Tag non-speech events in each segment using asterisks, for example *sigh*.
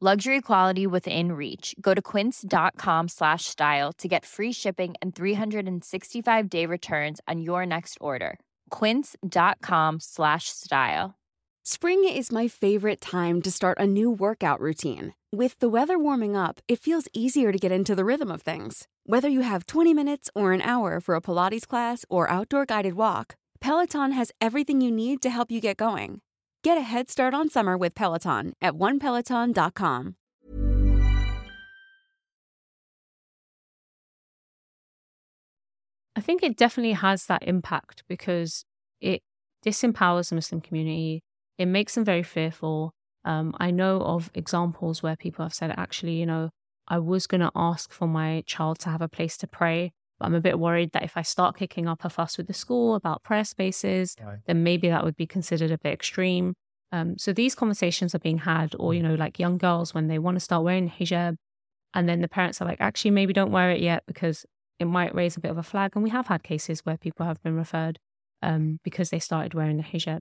Luxury quality within reach. Go to quince.com slash style to get free shipping and 365 day returns on your next order. Quince.com slash style. Spring is my favorite time to start a new workout routine. With the weather warming up, it feels easier to get into the rhythm of things. Whether you have 20 minutes or an hour for a Pilates class or outdoor guided walk, Peloton has everything you need to help you get going. Get a head start on summer with Peloton at onepeloton.com. I think it definitely has that impact because it disempowers the Muslim community. It makes them very fearful. Um, I know of examples where people have said, actually, you know, I was going to ask for my child to have a place to pray, but I'm a bit worried that if I start kicking up a fuss with the school about prayer spaces, Right. then maybe that would be considered a bit extreme. Um, so these conversations are being had, or, you know, like young girls when they want to start wearing hijab, and then the parents are like, actually, maybe don't wear it yet because it might raise a bit of a flag. And we have had cases where people have been referred um, because they started wearing the hijab.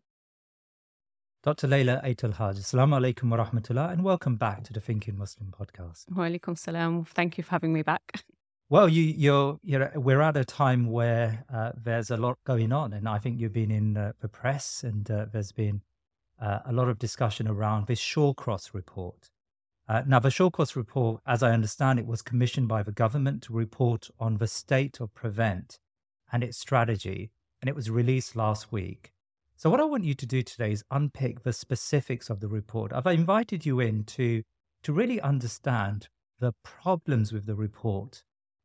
Dr. Layla Aitlhadj, Assalamu alaikum wa rahmatullah, and welcome back to the Thinking Muslim podcast. Wa alaikum salam. Thank you for having me back. *laughs* Well, you, you're, you're, we're at a time where uh, there's a lot going on, and I think you've been in uh, the press, and uh, there's been uh, a lot of discussion around this Shawcross report. Uh, now, the Shawcross report, as I understand it, was commissioned by the government to report on the state of Prevent and its strategy, and it was released last week. So, what I want you to do today is unpick the specifics of the report. I've invited you in to, to really understand the problems with the report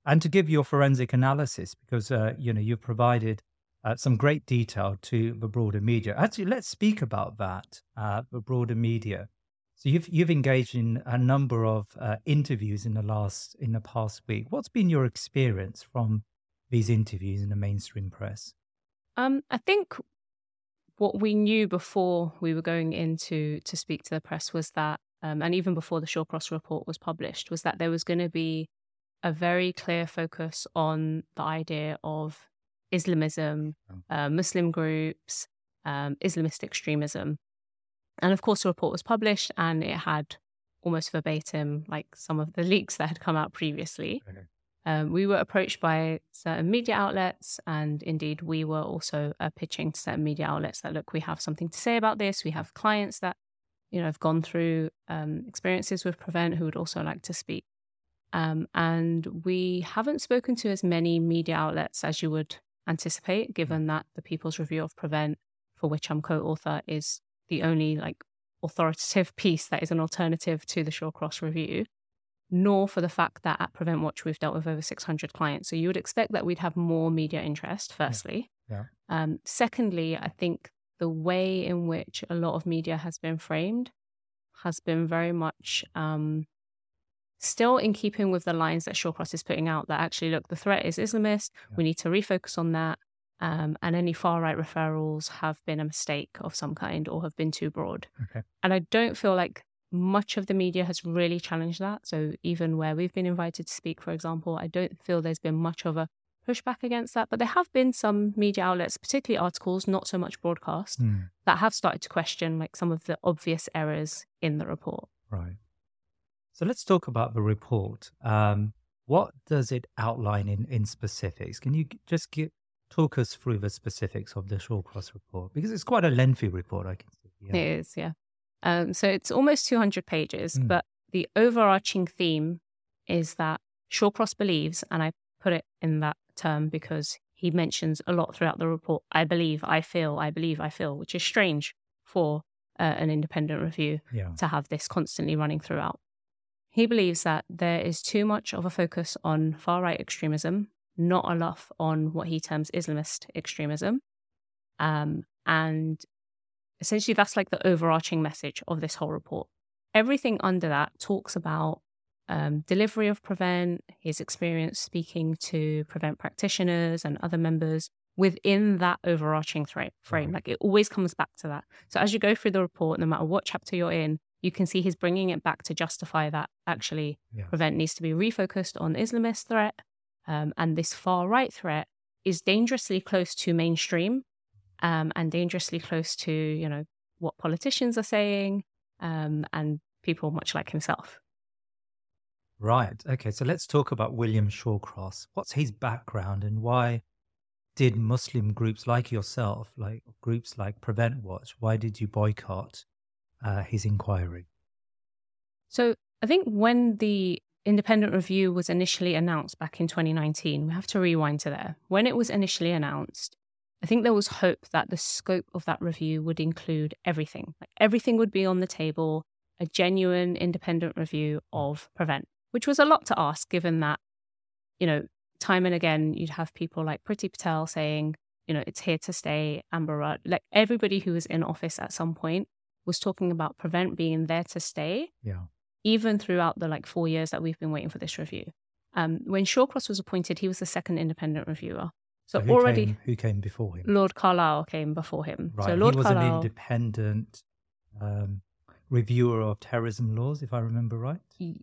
and to give your forensic analysis because uh, you know you've provided uh, some great detail to the broader media. Actually, let's speak about that. Uh, the broader media. So you've you've engaged in a number of uh, interviews in the last in the past week. What's been your experience from these interviews in the mainstream press? Um, I think what we knew before we were going into to speak to the press was that, um, and even before the Shawcross report was published, was that there was going to be a very clear focus on the idea of Islamism, uh, Muslim groups, um, Islamist extremism. And of course, the report was published and it had almost verbatim like some of the *laughs* leaks that had come out previously. Um, we were approached by certain media outlets, and indeed, we were also uh, pitching to certain media outlets that look, we have something to say about this. We have clients that you know have gone through um, experiences with Prevent who would also like to speak. Um, and we haven't spoken to as many media outlets as you would anticipate, given that the People's Review of Prevent, for which I'm co-author, is the only like authoritative *laughs* piece that is an alternative to the Shawcross Review nor for the fact that at Prevent Watch we've dealt with over 600 clients. So you would expect that we'd have more media interest, firstly. Yeah. Um, secondly, I think the way in which a lot of media has been framed has been very much um, still in keeping with the lines that Shawcross is putting out that actually, look, the threat is Islamist. We need to refocus on that. Um, and any far right referrals have been a mistake of some kind or have been too broad. Okay. And I don't feel like much of the media has really challenged that. So even where we've been invited to speak, for example, I don't feel there's been much of a pushback against that. But there have been some media outlets, particularly articles, not so much broadcast, Hmm. that have started to question like some of the obvious errors in the report. Right. So let's talk about the report. Um, what does it outline in, in specifics? Can you just give, talk us through the specifics of the Shawcross report? Because it's quite a lengthy report, I can see. Yeah. It is, yeah. Um, so it's almost 200 pages, Mm. but the overarching theme is that Shawcross believes, and I put it in that term because he mentions a lot throughout the report, I believe, I feel, I believe, I feel, which is strange for uh, an independent review Yeah. to have this constantly running throughout. He believes that there is too much of a focus on far right extremism, not enough on what he terms Islamist extremism. Um, and essentially, that's like the overarching message of this whole report. Everything under that talks about um, delivery of Prevent, his experience speaking to Prevent practitioners and other members within that overarching frame. Like it always comes back to that. So as you go through the report, no matter what chapter you're in, you can see he's bringing it back to justify that actually Yeah. Prevent needs to be refocused on Islamist threat. Um, and this far right threat is dangerously close to mainstream um, and dangerously close to, you know, what politicians are saying um, and people much like himself. Right. Okay. So let's talk about William Shawcross. What's his background and why did Muslim groups like yourself, like groups like Prevent Watch, why did you boycott uh, his inquiry? So I think when the independent review was initially announced back in 2019, we have to rewind to there. When it was initially announced, I think there was hope that the scope of that review would include everything. Like everything would be on the table, a genuine independent review of Prevent, which was a lot to ask given that, you know, time and again you'd have people like Priti Patel saying, you know, it's here to stay, Amber Rudd. Like everybody who was in office at some point was talking about Prevent being there to stay Yeah. even throughout the like four years that we've been waiting for this review. Um, when Shawcross was appointed, he was the second independent reviewer. So, who already came, who came before him? Lord Carlile came before him. Right. So Lord he was an independent um, reviewer of terrorism laws, if I remember right.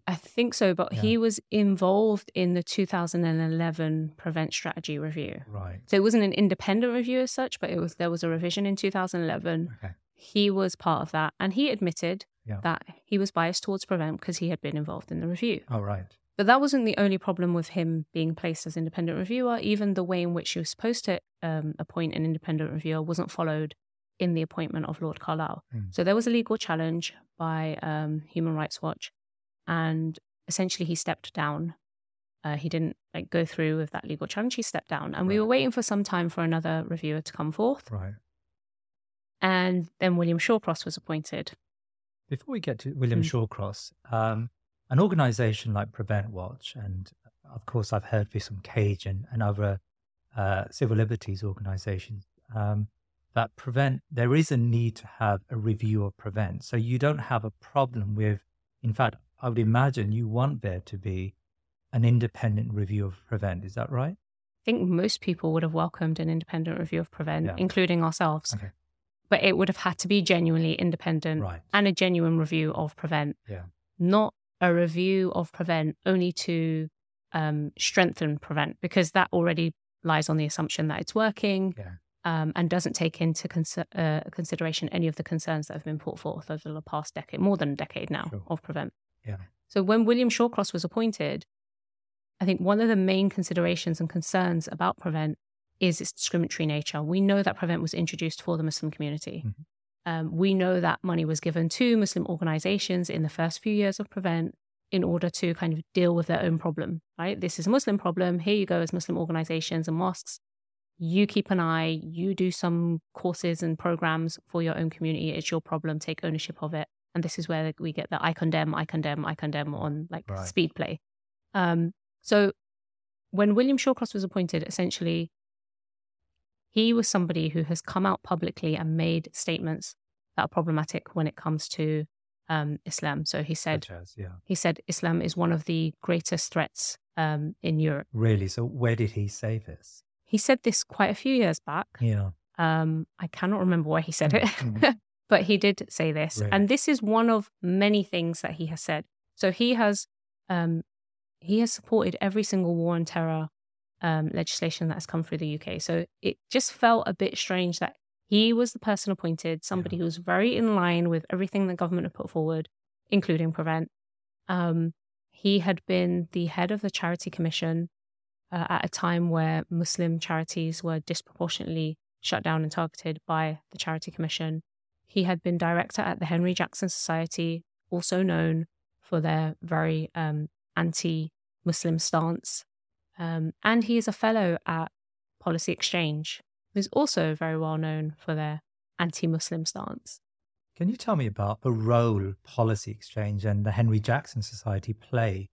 I think so, but Yeah. he was involved in the 2011 Prevent Strategy Review. Right. So it wasn't an independent review as such, but it was there was a revision in 2011. Okay. He was part of that, and he admitted Yeah. that he was biased towards Prevent because he had been involved in the review. All right. But that wasn't the only problem with him being placed as independent reviewer. Even the way in which he was supposed to um, appoint an independent reviewer wasn't followed in the appointment of Lord Carlile. Mm. So there was a legal challenge by um, Human Rights Watch, and essentially he stepped down. Uh, he didn't like go through with that legal challenge. He stepped down, and we were waiting for some time for another reviewer to come forth. Right. And then William Shawcross was appointed. Before we get to William Mm. Shawcross, um, an organization like Prevent Watch, and of course, I've heard this from Cage and, and other uh, civil liberties organizations, um, that Prevent, there is a need to have a review of Prevent. So you don't have a problem with, in fact, I would imagine you want there to be an independent review of Prevent. Is that right? I think most people would have welcomed an independent review of Prevent, Yeah. including ourselves. Okay. But it would have had to be genuinely independent Right. and a genuine review of Prevent, Yeah. not a review of Prevent only to um, strengthen Prevent, because that already lies on the assumption that it's working Yeah. um, and doesn't take into consi- uh, consideration any of the concerns that have been put forth over the past decade, more than a decade now, Sure. of Prevent. Yeah. So when William Shawcross was appointed, I think one of the main considerations and concerns about Prevent is its discriminatory nature. We know that Prevent was introduced for the Muslim community. Mhm. Um, we know that money was given to Muslim organizations in the first few years of Prevent in order to kind of deal with their own problem, right? This is a Muslim problem. Here you go as Muslim organizations and mosques. You keep an eye, you do some courses and programs for your own community. It's your problem. Take ownership of it. And this is where we get the I condemn, I condemn, I condemn on like Right. speed play. Um, so when William Shawcross was appointed, essentially, he was somebody who has come out publicly and made statements that are problematic when it comes to um, Islam. So he said, as, yeah. he said Islam is one of the greatest threats um, in Europe. Really? So where did he say this? He said this quite a few years back. Yeah. Um, I cannot remember where he said it, Mhm. *laughs* but he did say this. Really? And this is one of many things that he has said. So he has um, he has supported every single war on terror um, legislation that has come through the UK. So it just felt a bit strange that he was the person appointed, somebody who was very in line with everything the government had put forward, including Prevent. Um, he had been the head of the Charity Commission uh, at a time where Muslim charities were disproportionately shut down and targeted by the Charity Commission. He had been director at the Henry Jackson Society, also known for their very um, anti Muslim stance. Um, and he is a fellow at Policy Exchange, who's also very well known for their anti Muslim stance. Can you tell me about the role Policy Exchange and the Henry Jackson Society play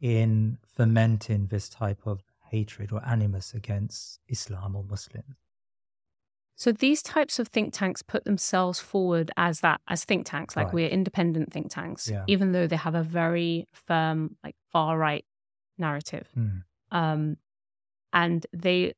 in fomenting this type of hatred or animus against Islam or Muslims? So these types of think tanks put themselves forward as that, as think tanks, like Right. we're independent think tanks, Yeah. even though they have a very firm, like far right narrative. Hmm. Um, and they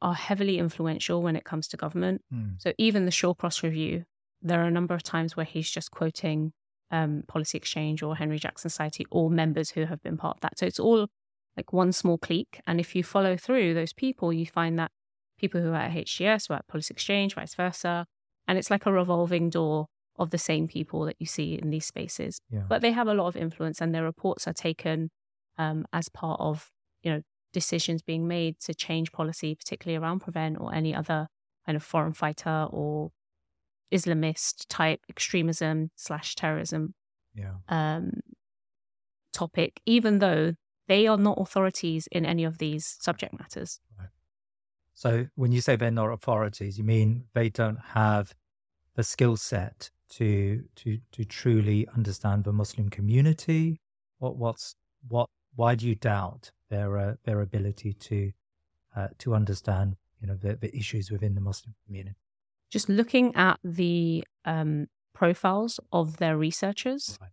are heavily influential when it comes to government. Hmm. So even the Shawcross review, there are a number of times where he's just quoting um, Policy Exchange or Henry Jackson Society or members who have been part of that. So it's all like one small clique. And if you follow through those people, you find that people who are at HJS or at Policy Exchange, vice versa. And it's like a revolving door of the same people that you see in these spaces. Yeah. But they have a lot of influence and their reports are taken um, as part of, you know, decisions being made to change policy, particularly around prevent or any other kind of foreign fighter or Islamist type extremism slash terrorism yeah. um, topic, even though they are not authorities in any of these subject matters. So when you say they're not authorities, you mean they don't have the skill set to to to truly understand the Muslim community? What what's what? Why do you doubt their uh, their ability to uh, to understand you know the, the issues within the Muslim community? Just looking at the um, profiles of their researchers, Right.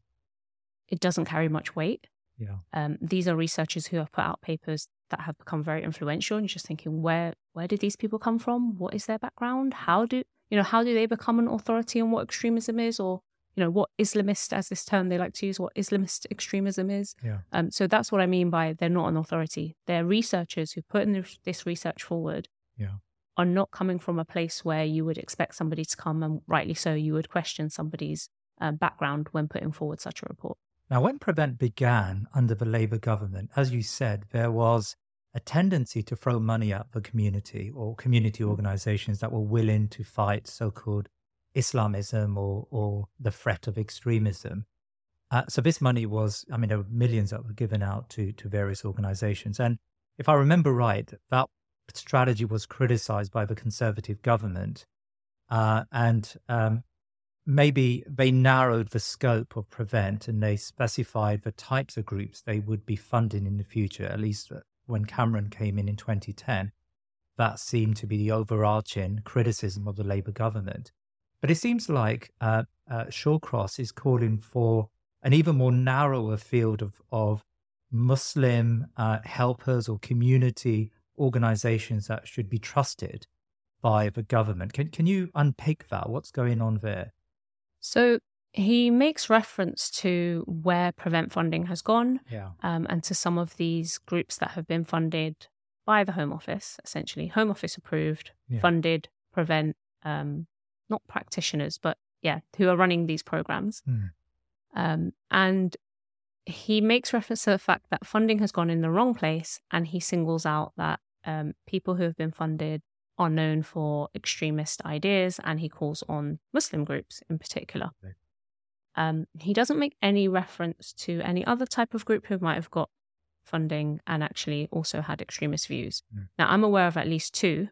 it doesn't carry much weight. Yeah. Um, these are researchers who have put out papers that have become very influential, and you're just thinking, where where did these people come from? What is their background? How do you know? How do they become an authority on what extremism is, or you know, what Islamist, as this term they like to use, what Islamist extremism is? Yeah. Um, so that's what I mean by they're not an authority. They're researchers who put in this- research forward. Yeah. Are not coming from a place where you would expect somebody to come, and rightly so, you would question somebody's um, background when putting forward such a report. Now, when Prevent began under the Labour government, as you said, there was a tendency to throw money at the community or community organizations that were willing to fight so called Islamism or, or the threat of extremism. Uh, so, this money was, I mean, there were millions that were given out to, to various organizations. And if I remember right, that strategy was criticized by the Conservative government. Uh, and um, maybe they narrowed the scope of prevent and they specified the types of groups they would be funding in the future at least when cameron came in in 2010 that seemed to be the overarching criticism of the labour government but it seems like uh, uh, shawcross is calling for an even more narrower field of, of muslim uh, helpers or community organizations that should be trusted by the government can, can you unpick that what's going on there So he makes reference to where prevent funding has gone Yeah. um, and to some of these groups that have been funded by the Home Office, essentially Home Office approved, Yeah. funded prevent, um, not practitioners, but yeah, who are running these programs. Hmm. Um, and he makes reference to the fact that funding has gone in the wrong place, and he singles out that um, people who have been funded are known for extremist ideas, and he calls on Muslim groups in particular. Um, he doesn't make any reference to any other type of group who might have got funding and actually also had extremist views. Mm. Now, I'm aware of at least two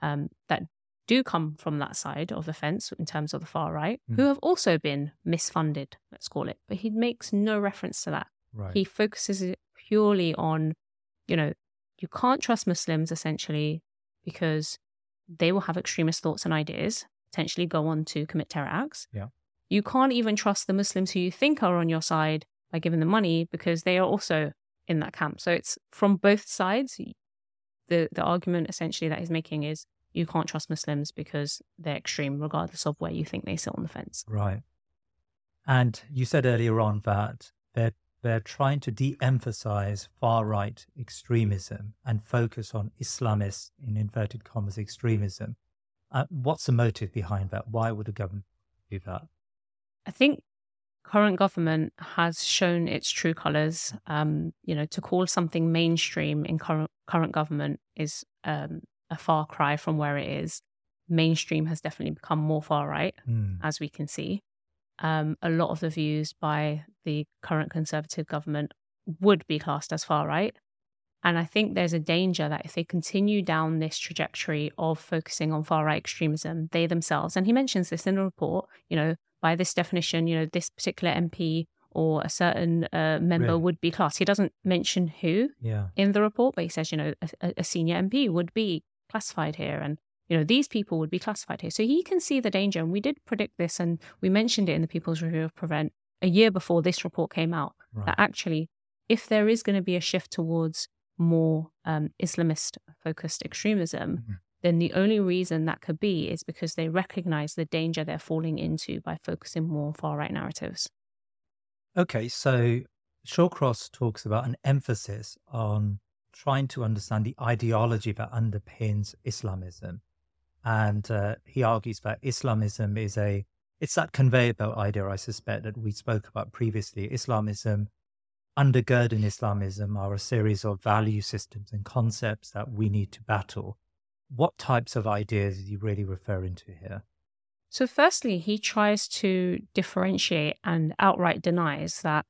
um, that do come from that side of the fence in terms of the far right, Mm. who have also been misfunded, let's call it. But he makes no reference to that. Right. He focuses it purely on, you know, you can't trust Muslims essentially because they will have extremist thoughts and ideas, potentially go on to commit terror acts. Yeah. You can't even trust the Muslims who you think are on your side by giving them money because they are also in that camp. So it's from both sides. The the argument essentially that he's making is you can't trust Muslims because they're extreme, regardless of where you think they sit on the fence. Right. And you said earlier on that they're they're trying to de-emphasize far right extremism and focus on Islamist, in inverted commas, extremism. Uh, what's the motive behind that? Why would the government do that? I think current government has shown its true colors. Um, you know, to call something mainstream in current current government is um, a far cry from where it is. Mainstream has definitely become more far right, Hmm. as we can see. um, a lot of the views by the current conservative government would be classed as far right. And I think there's a danger that if they continue down this trajectory of focusing on far right extremism, they themselves, and he mentions this in the report, you know, by this definition, you know, this particular MP or a certain uh, member really? would be classed. He doesn't mention who yeah. in the report, but he says, you know, a, a senior MP would be classified here. And you know, these people would be classified here. So he can see the danger. And we did predict this and we mentioned it in the People's Review of Prevent a year before this report came out right. that actually, if there is going to be a shift towards more um, Islamist focused extremism, mm-hmm. then the only reason that could be is because they recognize the danger they're falling into by focusing more on far right narratives. Okay, so Shawcross talks about an emphasis on trying to understand the ideology that underpins Islamism. And uh, he argues that Islamism is a, it's that conveyor belt idea, I suspect, that we spoke about previously. Islamism, undergirding Islamism are a series of value systems and concepts that we need to battle. What types of ideas is he really referring to here? So, firstly, he tries to differentiate and outright denies that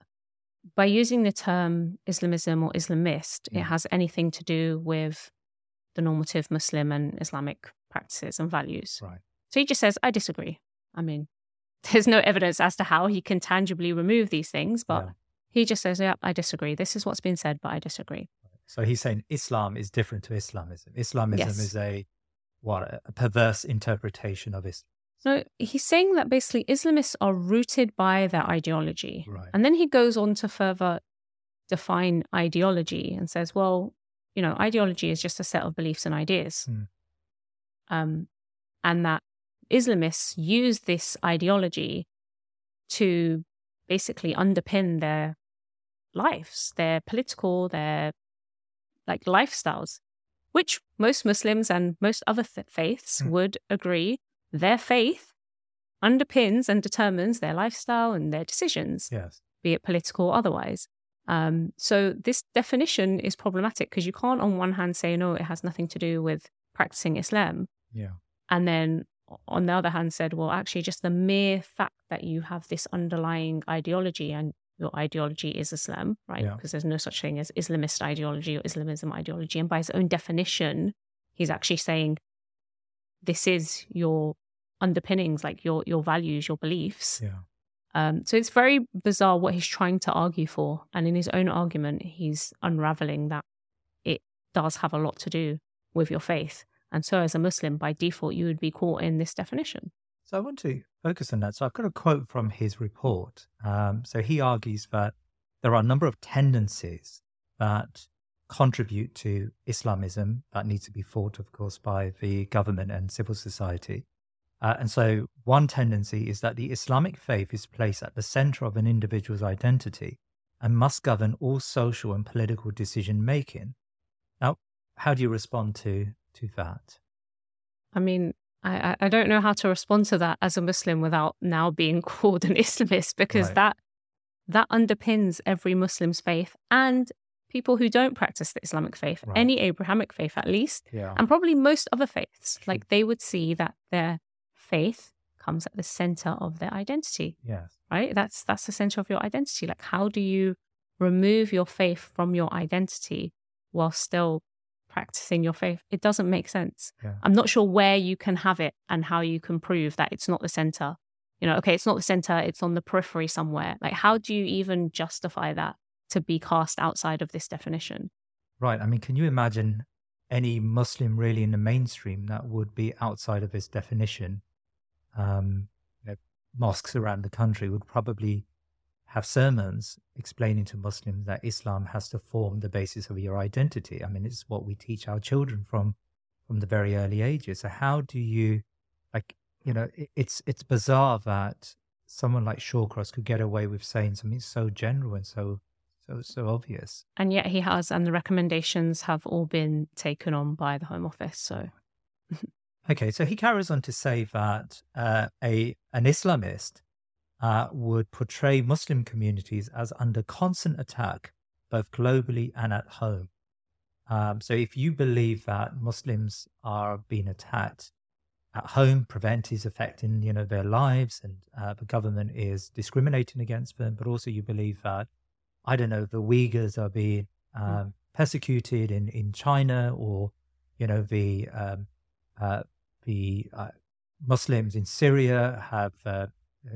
by using the term Islamism or Islamist, it has anything to do with the normative Muslim and Islamic practices and values. Right. So he just says, I disagree. I mean, *laughs* there's no evidence as to how he can tangibly remove these things, but yeah. he just says, Yeah, I disagree. This is what's been said, but I disagree. So he's saying Islam is different to Islamism. Islamism yes. is a what a perverse interpretation of Islam. No, he's saying that basically Islamists are rooted by their ideology. Right. And then he goes on to further define ideology and says, well, you know, ideology is just a set of beliefs and ideas. Mm. Um, and that Islamists use this ideology to basically underpin their lives, their political, their like lifestyles, which most Muslims and most other th- faiths mm. would agree their faith underpins and determines their lifestyle and their decisions, yes. be it political or otherwise. Um, so this definition is problematic because you can't, on one hand, say no, it has nothing to do with practicing Islam, yeah, and then on the other hand, said, well, actually, just the mere fact that you have this underlying ideology and your ideology is Islam, right? Yeah. Because there's no such thing as Islamist ideology or Islamism ideology, and by his own definition, he's actually saying this is your underpinnings, like your your values, your beliefs. Yeah. Um, so it's very bizarre what he's trying to argue for, and in his own argument, he's unraveling that it does have a lot to do with your faith, and so as a Muslim, by default, you would be caught in this definition. So I want to focus on that. So I've got a quote from his report. Um, so he argues that there are a number of tendencies that contribute to Islamism that needs to be fought, of course, by the government and civil society. Uh, and so, one tendency is that the Islamic faith is placed at the center of an individual's identity and must govern all social and political decision making. Now, how do you respond to to that? I mean, I, I don't know how to respond to that as a Muslim without now being *laughs* called an Islamist because right. that that underpins every Muslim's faith and people who don't practice the Islamic faith, right. any Abrahamic faith at least, yeah. and probably most other faiths. Like they would see that their faith comes at the center of their identity. Yes. Right? That's that's the center of your identity. Like how do you remove your faith from your identity while still practicing your faith? It doesn't make sense. Yeah. I'm not sure where you can have it and how you can prove that it's not the center. You know, okay, it's not the center, it's on the periphery somewhere. Like how do you even justify that to be cast outside of this definition? Right. I mean, can you imagine any Muslim really in the mainstream that would be outside of this definition um, you know, mosques around the country would probably have sermons explaining to Muslims that Islam has to form the basis of your identity. I mean, it's what we teach our children from from the very early ages. So how do you, like, you know, it, it's it's bizarre that someone like Shawcross could get away with saying something so general and so so so obvious. And yet he has, and the recommendations have all been taken on by the Home Office. So *laughs* Okay, so he carries on to say that uh, a an Islamist uh, would portray Muslim communities as under constant attack, both globally and at home. Um, so if you believe that Muslims are being attacked at home, Prevent is affecting you know their lives, and uh, the government is discriminating against them. But also, you believe that I don't know the Uyghurs are being hmm. um, persecuted in in China, or you know the um, uh, the uh, Muslims in Syria have uh,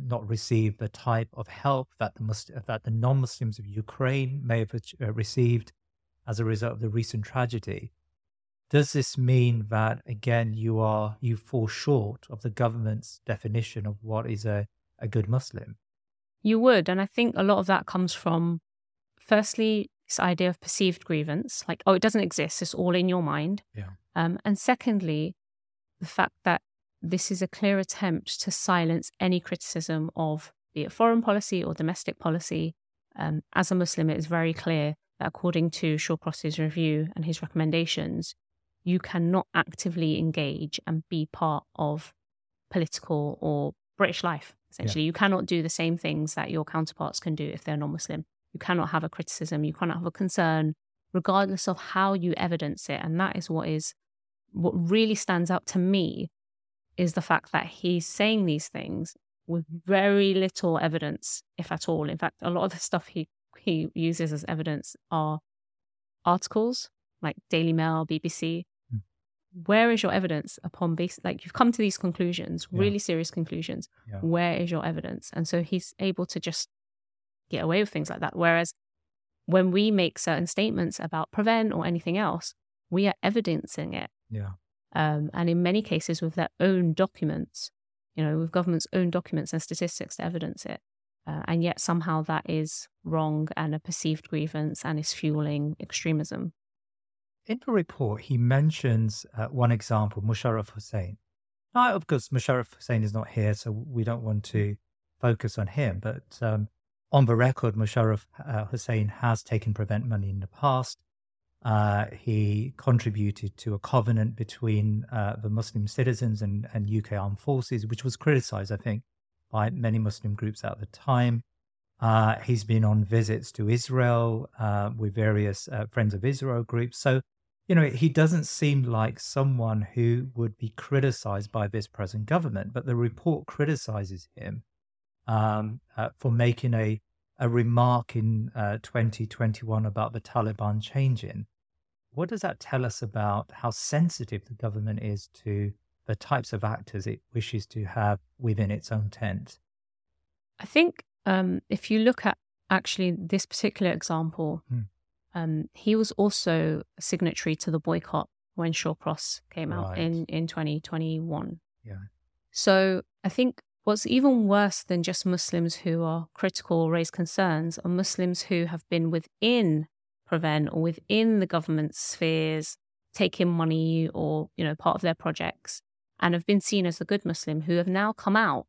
not received the type of help that the Mus- that the non-Muslims of Ukraine may have uh, received as a result of the recent tragedy. Does this mean that again you are you fall short of the government's definition of what is a, a good Muslim? You would, and I think a lot of that comes from firstly this idea of perceived grievance, like oh, it doesn't exist; it's all in your mind. Yeah. Um, and secondly, the fact that this is a clear attempt to silence any criticism of be it foreign policy or domestic policy. Um, as a Muslim, it is very clear that according to Shawcross's review and his recommendations, you cannot actively engage and be part of political or British life. Essentially, yeah. you cannot do the same things that your counterparts can do if they're non Muslim. You cannot have a criticism, you cannot have a concern, regardless of how you evidence it. And that is what is what really stands out to me is the fact that he's saying these things with very little evidence, if at all. In fact, a lot of the stuff he, he uses as evidence are articles like Daily Mail, BBC. Mm. Where is your evidence upon base? Like you've come to these conclusions, yeah. really serious conclusions. Yeah. Where is your evidence? And so he's able to just get away with things like that. Whereas when we make certain statements about prevent or anything else, we are evidencing it. Yeah um, and in many cases with their own documents, you know, with government's own documents and statistics to evidence it. Uh, and yet somehow that is wrong and a perceived grievance and is fueling extremism. In the report, he mentions uh, one example, Musharraf Hussain. Now, of course, Musharraf Hussain is not here, so we don't want to focus on him. But um, on the record, Musharraf uh, Hussain has taken prevent money in the past. Uh, he contributed to a covenant between uh, the Muslim citizens and, and UK armed forces, which was criticized, I think, by many Muslim groups at the time. Uh, he's been on visits to Israel uh, with various uh, Friends of Israel groups. So, you know, he doesn't seem like someone who would be criticized by this present government, but the report criticizes him um, uh, for making a a remark in uh, 2021 about the Taliban changing. What does that tell us about how sensitive the government is to the types of actors it wishes to have within its own tent? I think um, if you look at actually this particular example, hmm. um, he was also a signatory to the boycott when Shawcross came right. out in, in 2021. Yeah. So I think What's even worse than just Muslims who are critical or raise concerns are Muslims who have been within Prevent or within the government spheres, taking money or, you know, part of their projects and have been seen as the good Muslim who have now come out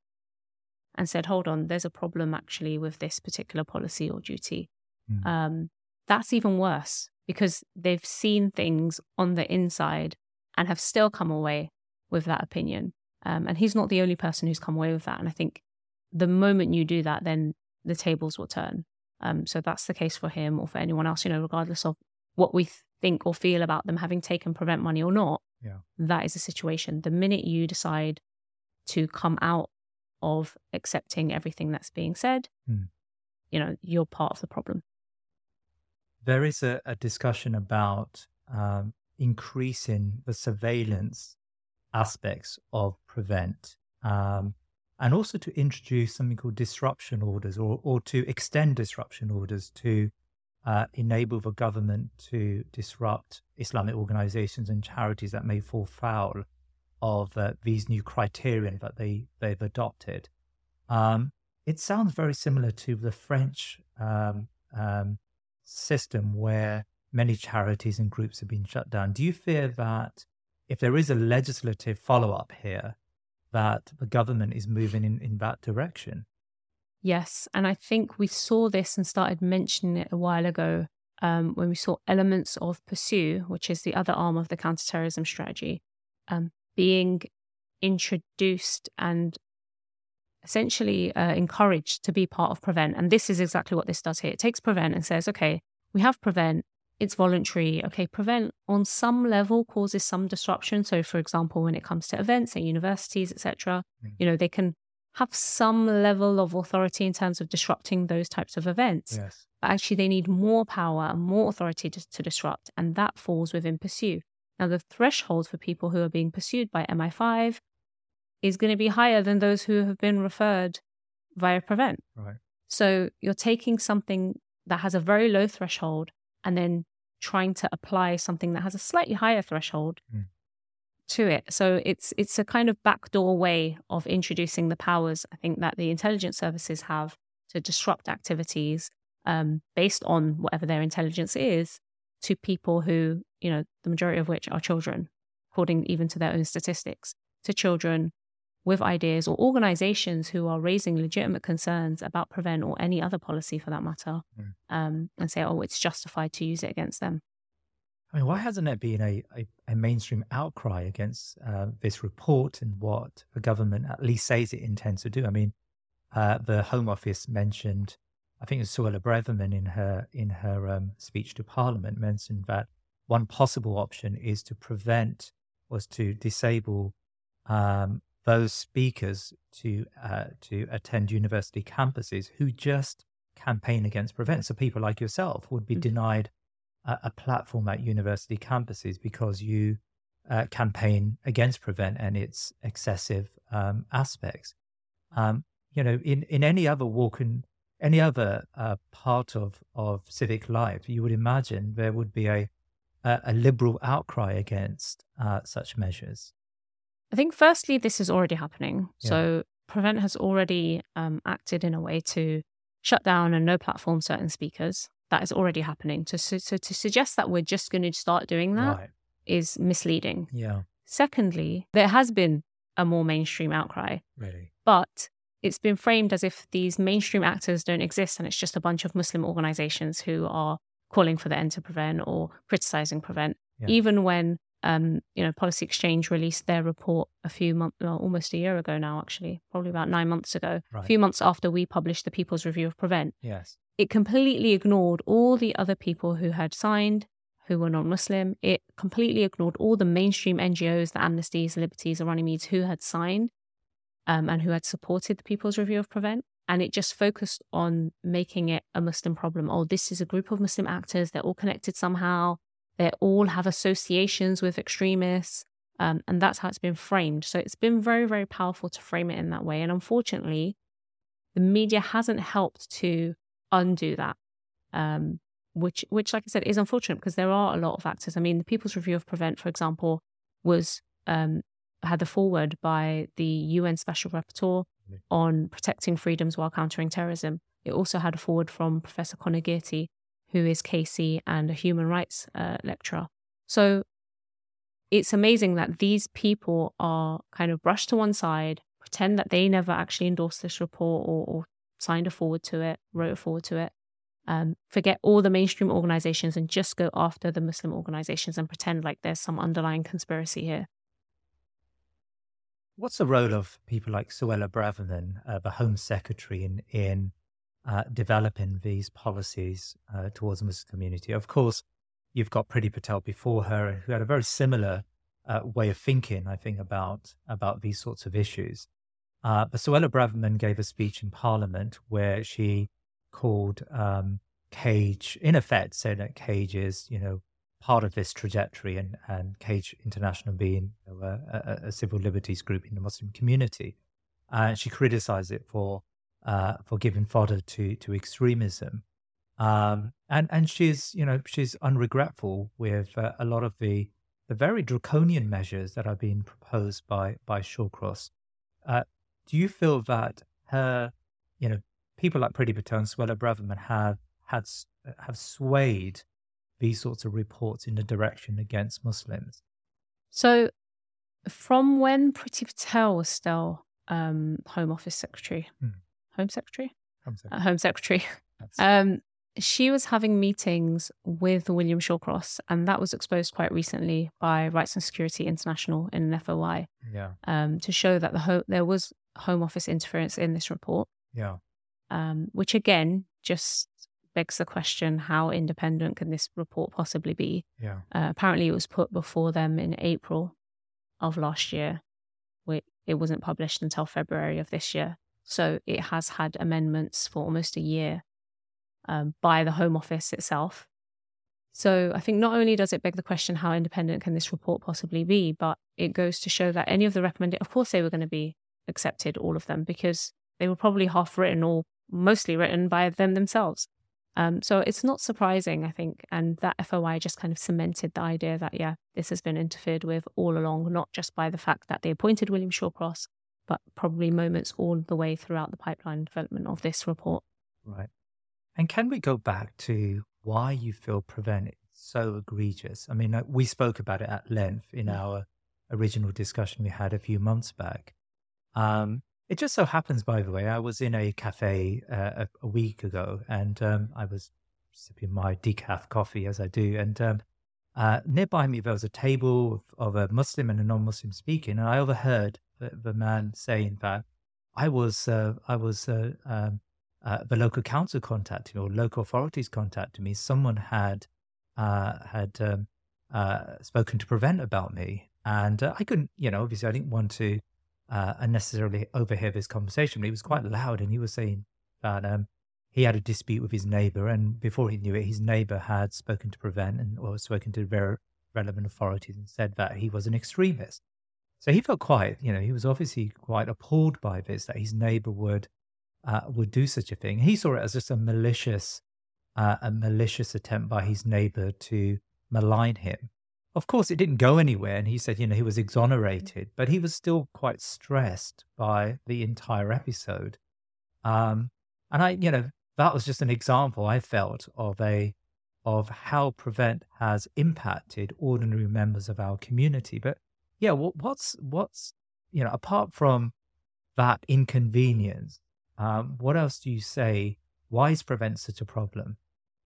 and said, hold on, there's a problem actually with this particular policy or duty. Mm. Um, that's even worse because they've seen things on the inside and have still come away with that opinion. Um, and he's not the only person who's come away with that. And I think the moment you do that, then the tables will turn. Um, so that's the case for him or for anyone else, you know, regardless of what we think or feel about them having taken prevent money or not. Yeah. That is a situation. The minute you decide to come out of accepting everything that's being said, mm. you know, you're part of the problem. There is a, a discussion about um, increasing the surveillance aspects of prevent um, and also to introduce something called disruption orders or, or to extend disruption orders to uh, enable the government to disrupt Islamic organizations and charities that may fall foul of uh, these new criterion that they, they've adopted. Um, it sounds very similar to the French um, um, system where many charities and groups have been shut down. Do you fear that if there is a legislative follow up here, that the government is moving in, in that direction. Yes. And I think we saw this and started mentioning it a while ago um, when we saw elements of Pursue, which is the other arm of the counterterrorism strategy, um, being introduced and essentially uh, encouraged to be part of Prevent. And this is exactly what this does here. It takes Prevent and says, okay, we have Prevent, it's voluntary. Okay, prevent on some level causes some disruption. So, for example, when it comes to events at universities, etc., mm. you know, they can have some level of authority in terms of disrupting those types of events. Yes. But actually, they need more power and more authority to, to disrupt, and that falls within pursue. Now, the threshold for people who are being pursued by MI5 is going to be higher than those who have been referred via prevent. Right. So you're taking something that has a very low threshold and then trying to apply something that has a slightly higher threshold mm. to it. So it's it's a kind of backdoor way of introducing the powers I think that the intelligence services have to disrupt activities um, based on whatever their intelligence is to people who you know the majority of which are children, according even to their own statistics, to children with ideas or organizations who are raising legitimate concerns about prevent or any other policy for that matter mm. um, and say oh it's justified to use it against them i mean why hasn't there been a, a, a mainstream outcry against uh, this report and what the government at least says it intends to do i mean uh, the home office mentioned i think it was suella braverman in her in her um, speech to parliament mentioned that one possible option is to prevent was to disable um, those speakers to uh, to attend university campuses who just campaign against prevent. So people like yourself would be mm-hmm. denied a, a, platform at university campuses because you uh, campaign against prevent and its excessive um, aspects. Um, you know, in, in any other walk in any other uh, part of, of civic life, you would imagine there would be a a, a liberal outcry against uh, such measures. I think, firstly, this is already happening. Yeah. So, Prevent has already um, acted in a way to shut down and no platform certain speakers. That is already happening. To, so, so to suggest that we're just going to start doing that right. is misleading. Yeah. Secondly, there has been a more mainstream outcry. Really? But it's been framed as if these mainstream actors don't exist and it's just a bunch of Muslim organizations who are calling for the end to prevent or criticizing prevent. Yeah. Even when um, you know, Policy Exchange released their report a few months, well, almost a year ago now, actually, probably about nine months ago, right. a few months after we published the People's Review of Prevent. Yes. It completely ignored all the other people who had signed, who were non Muslim. It completely ignored all the mainstream NGOs, the Amnesties, Liberties, Runnymede who had signed um, and who had supported the People's Review of Prevent. And it just focused on making it a Muslim problem. Oh, this is a group of Muslim actors. They're all connected somehow they all have associations with extremists. Um, and that's how it's been framed. So it's been very, very powerful to frame it in that way. And unfortunately, the media hasn't helped to undo that. Um, which, which, like I said, is unfortunate because there are a lot of actors. I mean, the People's Review of Prevent, for example, was um, had the forward by the UN Special Rapporteur on protecting freedoms while countering terrorism. It also had a forward from Professor Conor Gearty who is KC and a human rights uh, lecturer. So it's amazing that these people are kind of brushed to one side, pretend that they never actually endorsed this report or, or signed a forward to it, wrote a forward to it, um, forget all the mainstream organizations and just go after the Muslim organizations and pretend like there's some underlying conspiracy here. What's the role of people like Suella Braverman, uh, the Home Secretary, in in uh, developing these policies uh, towards the Muslim community. Of course, you've got Priti Patel before her, who had a very similar uh, way of thinking, I think, about about these sorts of issues. Uh, but Suella Braverman gave a speech in Parliament where she called um, Cage, in effect, saying that Cage is, you know, part of this trajectory, and and Cage International being you know, a, a, civil liberties group in the Muslim community. And she criticized it for uh, for giving fodder to to extremism. Um, and and she's you know she's unregretful with uh, a lot of the the very draconian measures that are being proposed by by Shawcross. Uh, do you feel that her you know people like Priti Patel and Suella Braverman have had have swayed these sorts of reports in the direction against Muslims? So, from when Priti Patel was still um, Home Office Secretary, hmm. Home Secretary, Home Secretary, uh, Home Secretary. *laughs* Um, she was having meetings with William Shawcross, and that was exposed quite recently by Rights and Security International in an FOI. Yeah. Um, to show that the ho- there was Home Office interference in this report. Yeah. Um, which again just begs the question how independent can this report possibly be? Yeah. Uh, apparently, it was put before them in April of last year. It wasn't published until February of this year. So it has had amendments for almost a year um, by the Home Office itself. So I think not only does it beg the question, how independent can this report possibly be, but it goes to show that any of the recommendations, of course, they were going to be accepted, all of them, because they were probably half written or mostly written by them themselves. Um, so it's not surprising, I think. And that FOI just kind of cemented the idea that, yeah, this has been interfered with all along, not just by the fact that they appointed William Shawcross, but probably moments all the way throughout the pipeline development of this report. Right. And can we go back to why you feel Prevent is so egregious? I mean, uh, we spoke about it at length in mm. our original discussion we had a few months back. Um, it just so happens, by the way, I was in a cafe uh, a, a, week ago and um, I was sipping my decaf coffee as I do. And um, uh, nearby me, there was a table of, of a Muslim and a non Muslim speaking. And I overheard the, the, man saying that I was, uh, I was uh, um, uh, the local council contacted me or local authorities contacted me. Someone had, uh, had um, spoken to Prevent about me. And I couldn't, you know, obviously I didn't want to uh, unnecessarily overhear this conversation, but he was quite loud and he was saying that um, he had a dispute with his neighbor. And before he knew it, his neighbor had spoken to Prevent and or spoken to relevant authorities and said that he was an extremist. So he felt quite, you know, he was obviously quite appalled by this that his neighbor would uh, would do such a thing. He saw it as just a malicious, uh, a malicious attempt by his neighbor to malign him. Of course, it didn't go anywhere. And he said, you know, he was exonerated, but he was still quite stressed by the entire episode. Um, and I, you know, that was just an example I felt of a of how prevent has impacted ordinary members of our community. But yeah, what's what's you know apart from that inconvenience, um, what else do you say? Why is prevent such a problem?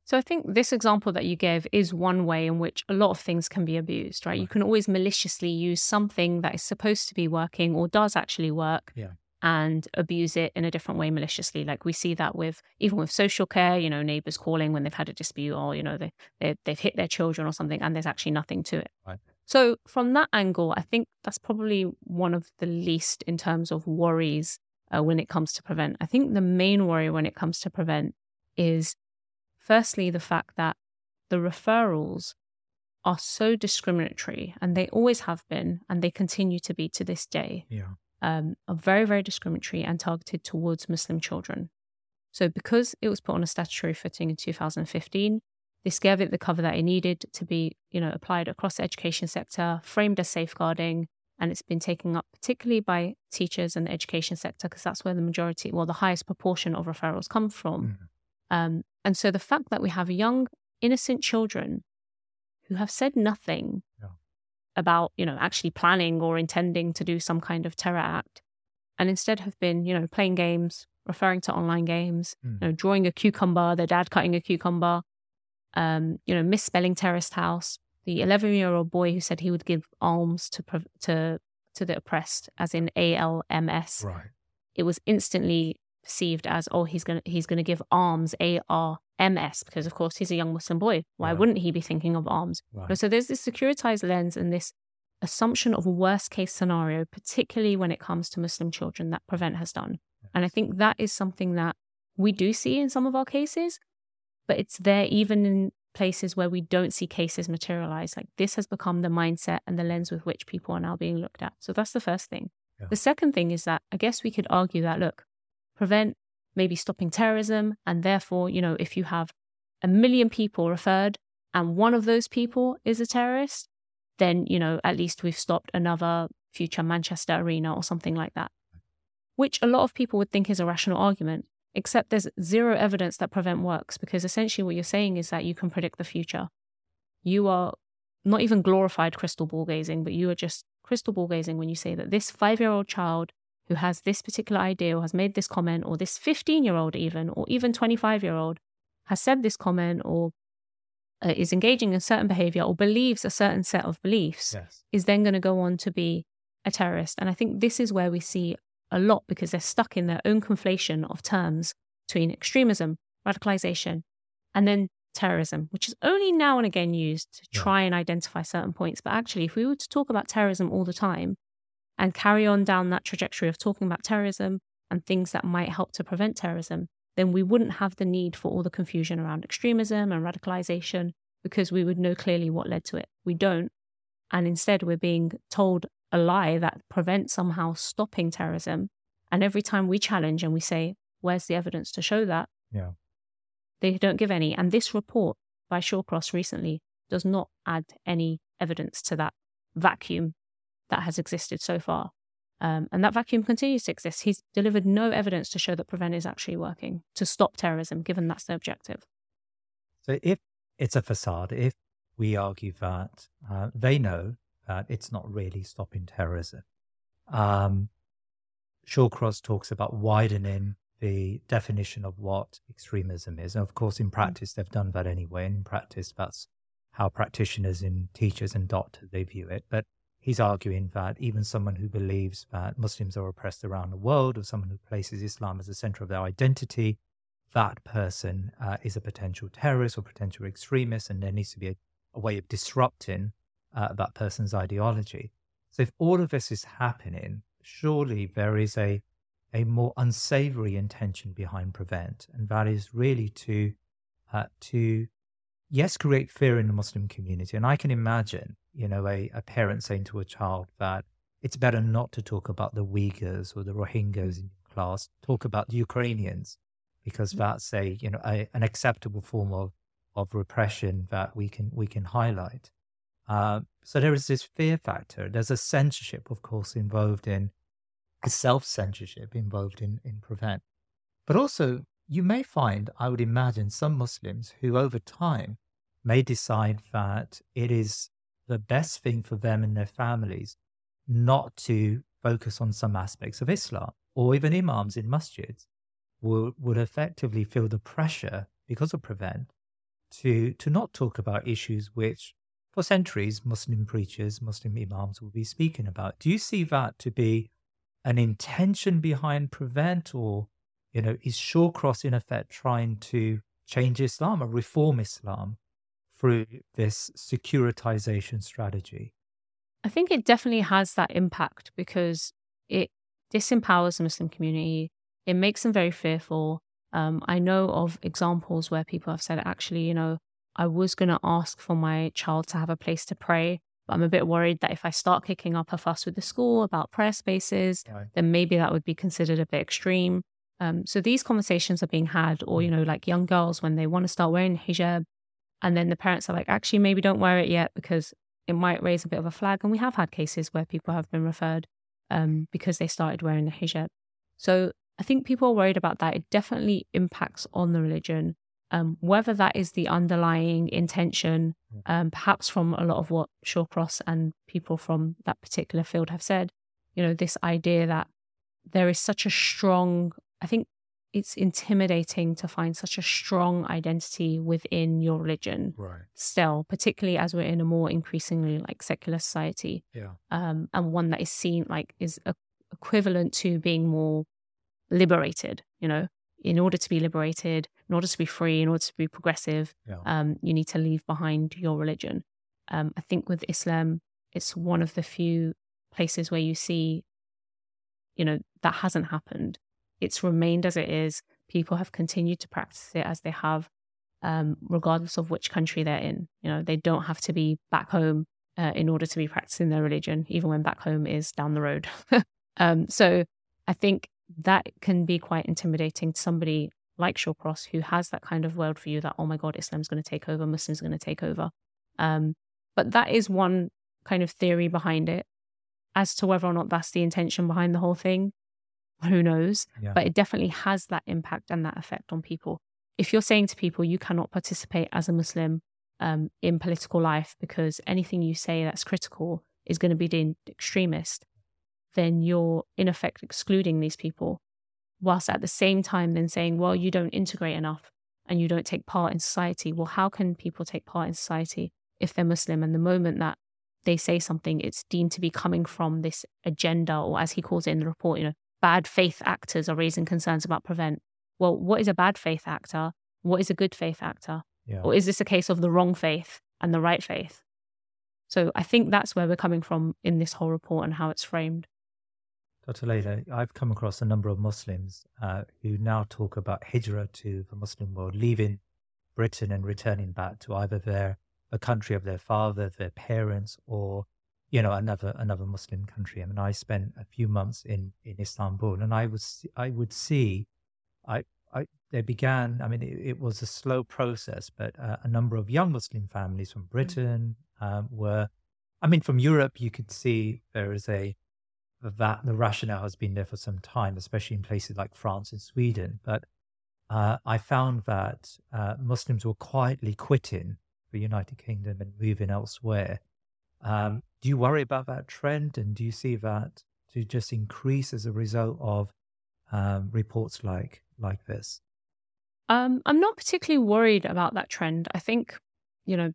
So I think this example that you gave is one way in which a lot of things can be abused, right? right. You can always maliciously use something that is supposed to be working or does actually work yeah. and abuse it in a different way maliciously. Like we see that with even with social care, you know, neighbors calling when they've had a dispute or, you know, they, they, they've hit their children or something and there's actually nothing to it. Right. So from that angle, I think that's probably one of the least in terms of worries uh, when it comes to prevent. I think the main worry when it comes to prevent is Firstly, the fact that the referrals are so discriminatory, and they always have been, and they continue to be to this day. Yeah. Um, are very, very discriminatory and targeted towards Muslim children. So, because it was put on a statutory footing in 2015, this gave it the cover that it needed to be, you know, applied across the education sector, framed as safeguarding, and it's been taken up particularly by teachers and the education sector because that's where the majority, well, the highest proportion of referrals come from. Mm. Um, and so the fact that we have young, innocent children who have said nothing yeah. about, you know, actually planning or intending to do some kind of terror act, and instead have been, you know, playing games, referring to online games, mm. you know, drawing a cucumber, their dad cutting a cucumber, um, you know, misspelling terrorist house. The 11 year old boy who said he would give alms to to to the oppressed, as in A L M S. Right. It was instantly perceived as oh he's gonna he's gonna give alms, A R M S because of course he's a young Muslim boy. Why right. wouldn't he be thinking of alms? Right. So there's this securitized lens and this assumption of a worst case scenario, particularly when it comes to Muslim children that Prevent has done. Yes. And I think that is something that we do see in some of our cases, but it's there even in places where we don't see cases materialize. Like this has become the mindset and the lens with which people are now being looked at. So that's the first thing. Yeah. The second thing is that I guess we could argue that look, prevent maybe stopping terrorism. And therefore, you know, if you have a million people referred and one of those people is a terrorist, then, you know, at least we've stopped another future Manchester arena or something like that. Which a lot of people would think is a rational argument, except there's zero evidence that prevent works because essentially what you're saying is that you can predict the future. You are not even glorified crystal ball gazing, but you are just crystal ball gazing when you say that this five year old child who has this particular idea or has made this comment, or this 15 year old, even, or even 25 year old, has said this comment or uh, is engaging in certain behavior or believes a certain set of beliefs, yes. is then going to go on to be a terrorist. And I think this is where we see a lot because they're stuck in their own conflation of terms between extremism, radicalization, and then terrorism, which is only now and again used to try and identify certain points. But actually, if we were to talk about terrorism all the time and carry on down that trajectory of talking about terrorism and things that might help to prevent terrorism, then we wouldn't have the need for all the confusion around extremism and radicalization because we would know clearly what led to it. We don't. And instead, we're being told a lie that prevents somehow stopping terrorism. And every time we challenge and we say, where's the evidence to show that? Yeah. They don't give any. And this report by Shawcross recently does not add any evidence to that vacuum that has existed so far. Um, and that vacuum continues to exist. He's delivered no evidence to show that Prevent is actually working to stop terrorism, given that's the objective. So if it's a facade, if we argue that uh, they know that it's not really stopping terrorism, um, Shawcross talks about widening the definition of what extremism is. And of course, in mm. practice, they've done that anyway. And in practice, that's how practitioners and teachers and doctors they view it. But he's arguing that even someone who believes that Muslims are oppressed around the world, or someone who places Islam as the center of their identity, that person uh, is a potential terrorist or potential extremist, and there needs to be a, a way of disrupting uh, that person's ideology. So, if all of this is happening, surely there is a a more unsavory intention behind prevent, and that is really to uh, to yes create fear in the Muslim community. And I can imagine, you know, a, a parent saying to a child that it's better not to talk about the Uyghurs or the Rohingyas in class, talk about the Ukrainians, because mm. that's a you know a, an acceptable form of of repression that we can we can highlight. Uh, so there is this fear factor. There's a censorship, of course, involved in self censorship involved in, in Prevent. But also, you may find, I would imagine, some Muslims who over time may decide that it is the best thing for them and their families not to focus on some aspects of Islam, or even imams in masjids would, would effectively feel the pressure because of Prevent to, to not talk about issues which, for centuries, Muslim preachers, Muslim imams will be speaking about. Do you see that to be an intention behind prevent or you know is shawcross in effect trying to change islam or reform islam through this securitization strategy i think it definitely has that impact because it disempowers the muslim community it makes them very fearful um, i know of examples where people have said actually you know i was going to ask for my child to have a place to pray but I'm a bit worried that if I start kicking up a fuss with the school about prayer spaces, right. then maybe that would be considered a bit extreme. Um, so these conversations are being had, or, you mm. know, like young girls when they want to start wearing hijab, and then the parents are like, actually, maybe don't wear it yet because it might raise a bit of a flag. And we have had cases where people have been referred um, because they started wearing the hijab. So I think people are worried about that. It definitely impacts on the religion um, whether that is the underlying intention, um, perhaps from a lot of what Shawcross and people from that particular field have said, you know, this idea that there is such a strong, I think it's intimidating to find such a strong identity within your religion right. still, particularly as we're in a more increasingly like secular society. Yeah. Um, and one that is seen like is a, equivalent to being more liberated, you know, in order to be liberated, in order to be free, in order to be progressive, yeah. um, you need to leave behind your religion. Um, I think with Islam, it's one of the few places where you see, you know, that hasn't happened. It's remained as it is. People have continued to practice it as they have, um, regardless of which country they're in. You know, they don't have to be back home uh, in order to be practicing their religion, even when back home is down the road. *laughs* um, so I think that can be quite intimidating to somebody like Shawcross who has that kind of worldview that, oh my God, Islam's going to take over, Muslims are going to take over. Um, but that is one kind of theory behind it. As to whether or not that's the intention behind the whole thing, who knows? Yeah. But it definitely has that impact and that effect on people. If you're saying to people you cannot participate as a Muslim um, in political life because anything you say that's critical is going to be deemed extremist, then you're in effect excluding these people, whilst at the same time then saying, well, you don't integrate enough and you don't take part in society. Well, how can people take part in society if they're Muslim? And the moment that they say something, it's deemed to be coming from this agenda, or as he calls it in the report, you know, bad faith actors are raising concerns about prevent. Well, what is a bad faith actor? what is a good faith actor? Yeah. Or is this a case of the wrong faith and the right faith? So I think that's where we're coming from in this whole report and how it's framed. Dr. Layla, I've come across a number of Muslims uh, who now talk about hijrah to the Muslim world, leaving Britain and returning back to either their the country of their father, their parents, or you know another another Muslim country. I mean, I spent a few months in in Istanbul, and I was I would see, I I they began. I mean, it, it was a slow process, but uh, a number of young Muslim families from Britain um, were, I mean, from Europe, you could see there is a that the rationale has been there for some time, especially in places like France and Sweden. But uh, I found that uh, Muslims were quietly quitting the United Kingdom and moving elsewhere. Um, do you worry about that trend, and do you see that to just increase as a result of um, reports like like this? Um, I'm not particularly worried about that trend. I think, you know,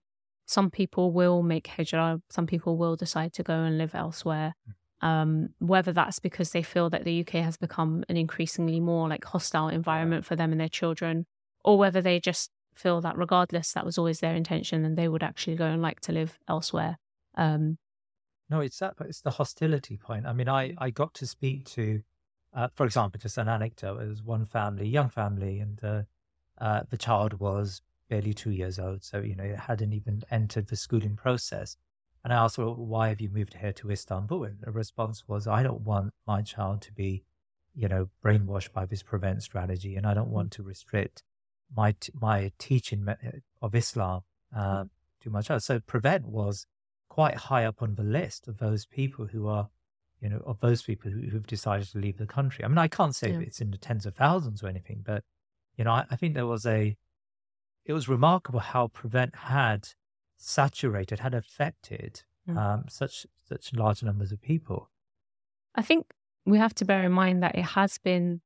some people will make hijrah, some people will decide to go and live elsewhere. Mm. Um, whether that's because they feel that the UK has become an increasingly more like hostile environment for them and their children, or whether they just feel that regardless, that was always their intention and they would actually go and like to live elsewhere. Um, no, it's that, But it's the hostility point. I mean, I, I got to speak to, uh, for example, just an anecdote. It was one family, young family, and uh, uh, the child was barely two years old. So, you know, it hadn't even entered the schooling process. And I asked, well, why have you moved here to Istanbul? And the response was, I don't want my child to be, you know, brainwashed by this prevent strategy, and I don't mm. want to restrict my t- my teaching uh, of Islam uh, mm. too much. So prevent was quite high up on the list of those people who are, you know, of those people who, have decided to leave the country. I mean, I can't say yeah. it's in the tens of thousands or anything, but you know, I, I think there was a, it was remarkable how prevent had saturated, had affected mm. um, such such large numbers of people. I think we have to bear in mind that it has been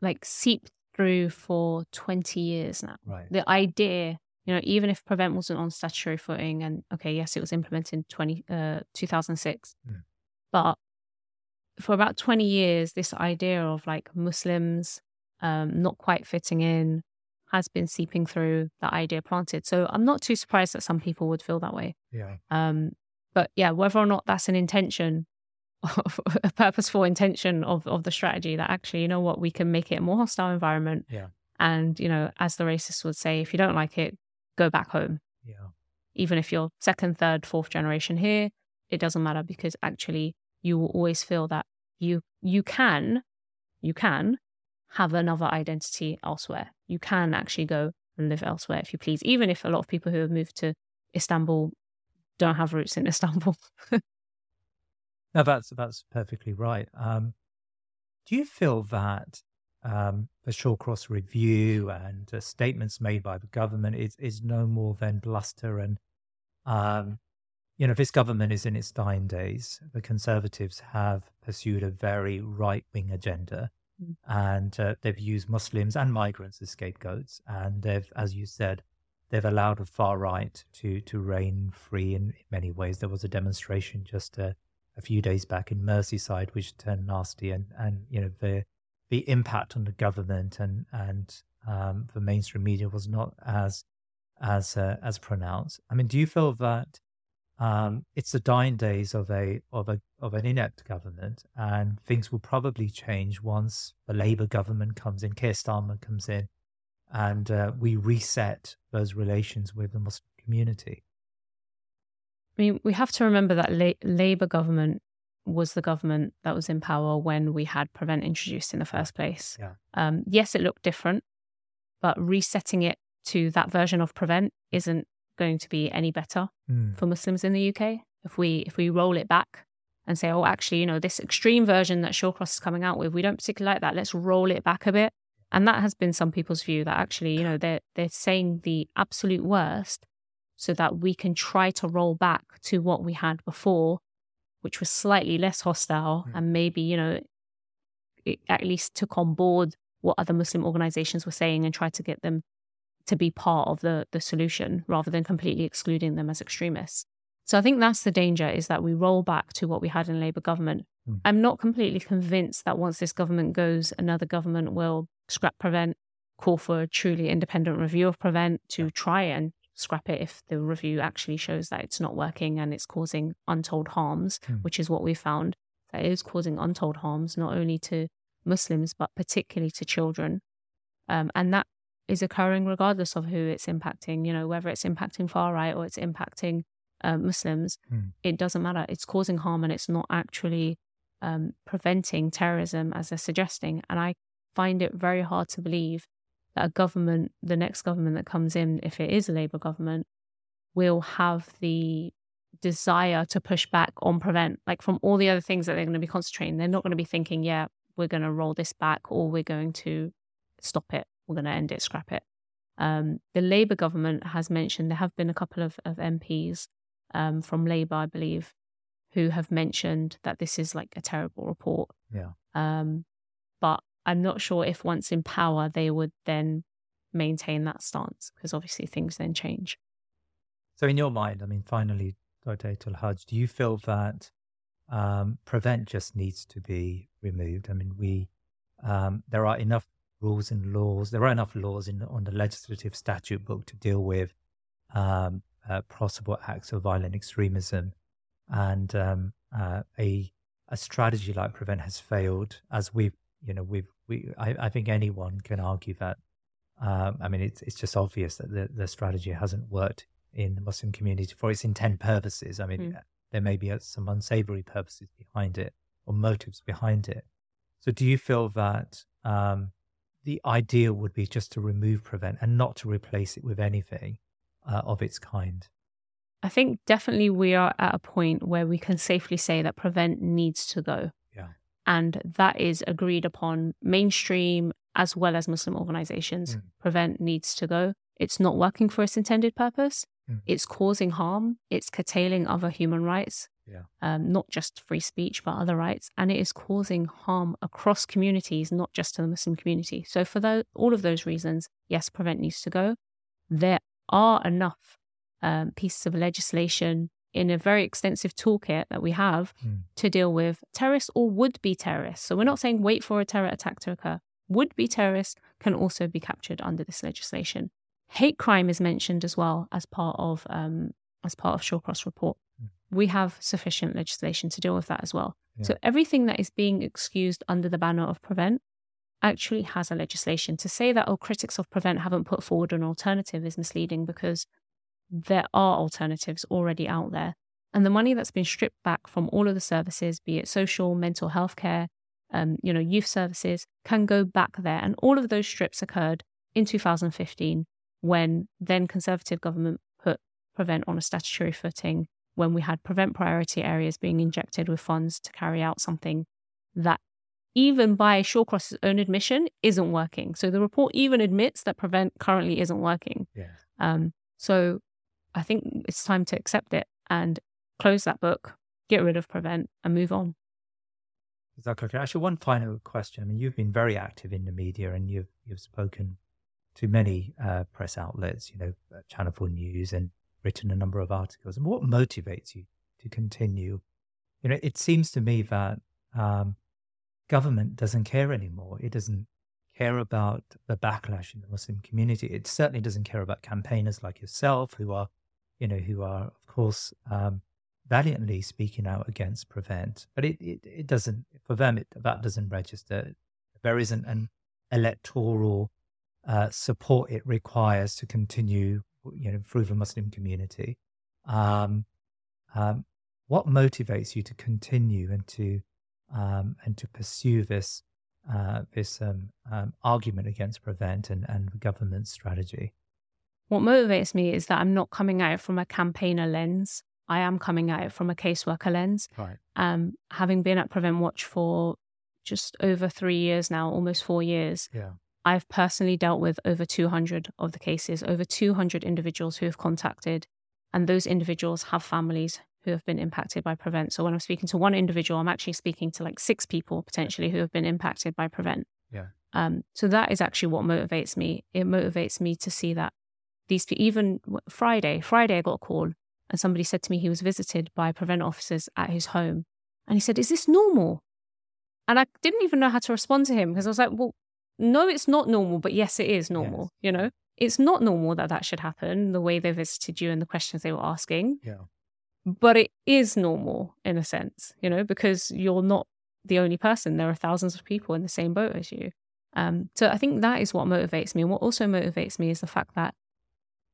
like seeped through for 20 years now. Right. The idea, you know, even if Prevent wasn't on statutory footing, and okay, yes, it was implemented in 20, uh, 2006, mm. but for about 20 years, this idea of like Muslims um, not quite fitting in, has been seeping through that idea planted. So I'm not too surprised that some people would feel that way. Yeah. Um, but yeah, whether or not that's an intention, *laughs* a purposeful intention of of the strategy that actually, you know what, we can make it a more hostile environment. Yeah. And you know, as the racists would say, if you don't like it, go back home. Yeah. Even if you're second, third, fourth generation here, it doesn't matter because actually you will always feel that you you can you can have another identity elsewhere. You can actually go and live elsewhere if you please, even if a lot of people who have moved to Istanbul don't have roots in *laughs* Istanbul. no, that's that's perfectly right. Um, do you feel that um, the Shawcross review and uh, statements made by the government is is no more than bluster and um, you know this government is in its dying days. The Conservatives have pursued a very right wing agenda. And uh, they've used Muslims and migrants as scapegoats. And they've, as you said, they've allowed the far right to to reign free in many ways. There was a demonstration just a, a few days back in Merseyside, which turned nasty, and and you know the the impact on the government and and um, the mainstream media was not as as uh, as pronounced. I mean, do you feel that um, it's the dying days of a of a of an inept government, and things will probably change once the Labour government comes in, Keir Starmer comes in, and uh, we reset those relations with the Muslim community. I mean, we have to remember that La- Labour government was the government that was in power when we had Prevent introduced in the first place. Yeah. Um, yes, it looked different, but resetting it to that version of Prevent isn't going to be any better mm. for Muslims in the UK. If we if we roll it back and say, oh, actually, you know, this extreme version that Shawcross is coming out with, we don't particularly like that. Let's roll it back a bit. And that has been some people's view that actually, you know, they're they're saying the absolute worst so that we can try to roll back to what we had before, which was slightly less hostile mm. and maybe, you know, it at least took on board what other Muslim organizations were saying and tried to get them to be part of the, the solution rather than completely excluding them as extremists. So I think that's the danger is that we roll back to what we had in Labour government. Mm. I'm not completely convinced that once this government goes, another government will scrap prevent call for a truly independent review of Prevent to try and scrap it if the review actually shows that it's not working and it's causing untold harms, Hmm. which is what we found. That it is causing untold harms, not only to Muslims, but particularly to children. Um, and that is occurring regardless of who it's impacting, you know, whether it's impacting far right or it's impacting uh, Muslims, Hmm. it doesn't matter. It's causing harm and it's not actually um, preventing terrorism as they're suggesting. And I find it very hard to believe that a government, the next government that comes in, if it is a Labour government, will have the desire to push back on prevent. Like from all the other things that they're going to be concentrating, they're not going to be thinking, yeah, we're going to roll this back or we're going to stop it. We're going to end it, scrap it. Um, the Labour government has mentioned there have been a couple of, of MPs um, from Labour, I believe, who have mentioned that this is like a terrible report. Yeah. Um, but I'm not sure if once in power they would then maintain that stance because obviously things then change. So, in your mind, I mean, finally, Dr. Hajj, do you feel that um, prevent just needs to be removed? I mean, we um, there are enough rules and laws. There are enough laws in on the legislative statute book to deal with um, uh, possible acts of violent extremism, and um, uh, a a strategy like prevent has failed. As we've you know we've we I, I think anyone can argue that. Um, I mean, it's it's just obvious that the, the strategy hasn't worked in the Muslim community for its intent purposes. I mean, Mm. there may be uh, some unsavory purposes behind it or motives behind it. So, do you feel that um, the ideal would be just to remove prevent and not to replace it with anything uh, of its kind? I think definitely we are at a point where we can safely say that prevent needs to go. Yeah. And that is agreed upon mainstream as well as Muslim organizations. Mm. Prevent needs to go. It's not working for its intended purpose. Mm. It's causing harm. It's curtailing other human rights, Yeah. um, not just free speech, but other rights. And it is causing harm across communities, not just to the Muslim community. So, for tho- all of those reasons, yes, prevent needs to go. There are enough um, pieces of legislation in a very extensive toolkit that we have Mm. to deal with terrorists or would be terrorists. So we're not saying wait for a terror attack to occur. Would be terrorists can also be captured under this legislation. Hate crime is mentioned as well as part of um, as part of Shawcross report. We have sufficient legislation to deal with that as well. Yeah. So everything that is being excused under the banner of prevent actually has a legislation. To say that oh critics of prevent haven't put forward an alternative is misleading because there are alternatives already out there. And the money that's been stripped back from all of the services, be it social, mental health care, um, you know, youth services, can go back there. And all of those strips occurred in 2015 when then Conservative government put Prevent on a statutory footing, when we had Prevent priority areas being injected with funds to carry out something that even by Shawcross's own admission isn't working. So the report even admits that Prevent currently isn't working. Yeah. Um, so I think it's time to accept it and close that book, get rid of Prevent, and move on. Is that Exactly. Actually, one final question. I mean, you've been very active in the media, and you've you've spoken to many uh, press outlets. You know, uh, Channel Four News, and written a number of articles. And what motivates you to continue? You know, it seems to me that um, government doesn't care anymore. It doesn't care about the backlash in the Muslim community. It certainly doesn't care about campaigners like yourself, who are, you know, who are of course um, valiantly speaking out against prevent. But it, it, it doesn't for them. It, that doesn't register. There isn't an electoral uh, support it requires to continue, you know, through the Muslim community. Um, um, what motivates you to continue and to um, and to pursue this uh, this um, um, argument against prevent and, and the government's strategy? What motivates me is that I'm not coming out from a campaigner lens. I am coming out from a caseworker lens. Right. Um, having been at Prevent Watch for just over three years now, almost four years, Yeah. I've personally dealt with over 200 of the cases, over 200 individuals who have contacted, and those individuals have families who have been impacted by Prevent. So when I'm speaking to one individual, I'm actually speaking to like six people potentially who have been impacted by Prevent. Yeah. Um, so that is actually what motivates me. It motivates me to see that these people, even Friday, Friday, I got a call and somebody said to me he was visited by Prevent officers at his home. And he said, Is this normal? And I didn't even know how to respond to him because I was like, Well, no, it's not normal, but yes, it is normal. Yes. You know, it's not normal that that should happen the way they visited you and the questions they were asking, Yeah. but it is normal in a sense, you know, because you're not the only person. There are thousands of people in the same boat as you. Um, so I think that is what motivates me. And what also motivates me is the fact that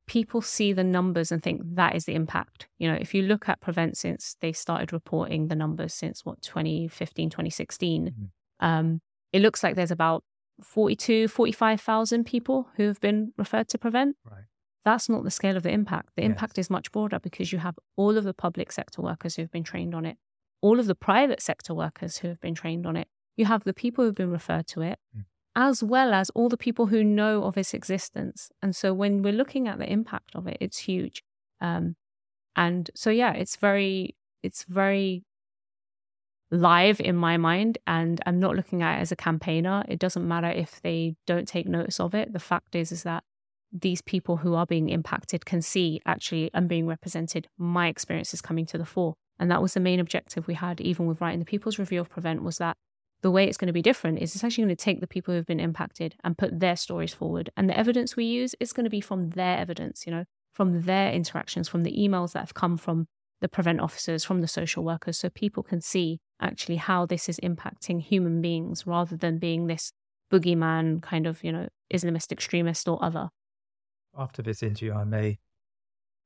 people see the numbers and think that is the impact. You know, if you look at Prevent since they started reporting the numbers since what, 2015, 2016, Mhm. um, it looks like there's about 42, 45,000 people who have been referred to Prevent. Right. That's not the scale of the impact. The Yes. impact is much broader because you have all of the public sector workers who've been trained on it, all of the private sector workers who have been trained on it. You have the people who've been referred to it, Mm. as well as all the people who know of its existence. And so when we're looking at the impact of it, it's huge. Um, and so yeah, it's very, it's very live in my mind and I'm not looking at it as a campaigner. It doesn't matter if they don't take notice of it. The fact is is that these people who are being impacted can see actually I'm being represented. My experience is coming to the fore. And that was the main objective we had even with writing the People's Review of Prevent was that the way it's going to be different is it's actually going to take the people who've been impacted and put their stories forward. And the evidence we use is going to be from their evidence, you know, from their interactions, from the emails that have come from the prevent officers, from the social workers, so people can see actually how this is impacting human beings rather than being this boogeyman kind of, you know, Islamist extremist or other. After this interview, I may,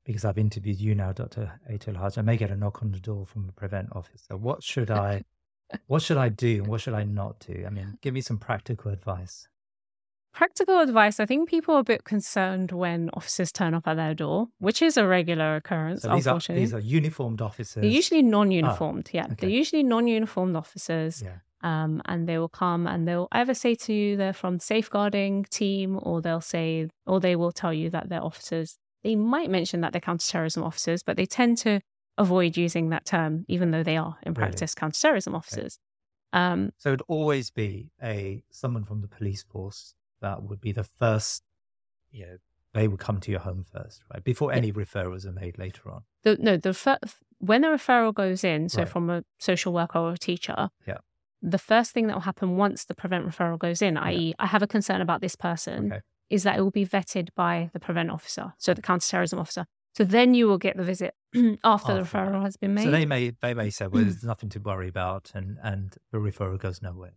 because I've interviewed you now, Dr. Aitlhadj, I may get a knock on the door from the prevent officer. What should I, what should I do and what should I not do? I mean, give me some practical advice. Practical advice I think people are a bit concerned when officers turn up at their door, which is a regular occurrence, So these are unfortunately. these are uniformed officers. They're usually non-uniformed. yeah, okay. they're usually non-uniformed officers, yeah. um, and they will come and they'll either say to you they're from the safeguarding team, or they'll say, or they will tell you that they're officers. They might mention that they're counterterrorism officers, but they tend to avoid using that term, even though they are in Really? practice counterterrorism officers. Um, So it'd always be a someone from the police force that would be the first. You know, they would come to your home first, right? Before Yeah. any referrals are made later on. the, no, the fir- when a referral goes in, so Right. from a social worker or a teacher, Yeah. the first thing that will happen once the prevent referral goes in, i.e., I have a concern about this person, Okay. is that it will be vetted by the prevent officer, so the counterterrorism officer. So then you will get the visit *clears throat* after the After that. referral has been made. So they may they may say, well, there's nothing to worry about, and and the referral goes nowhere.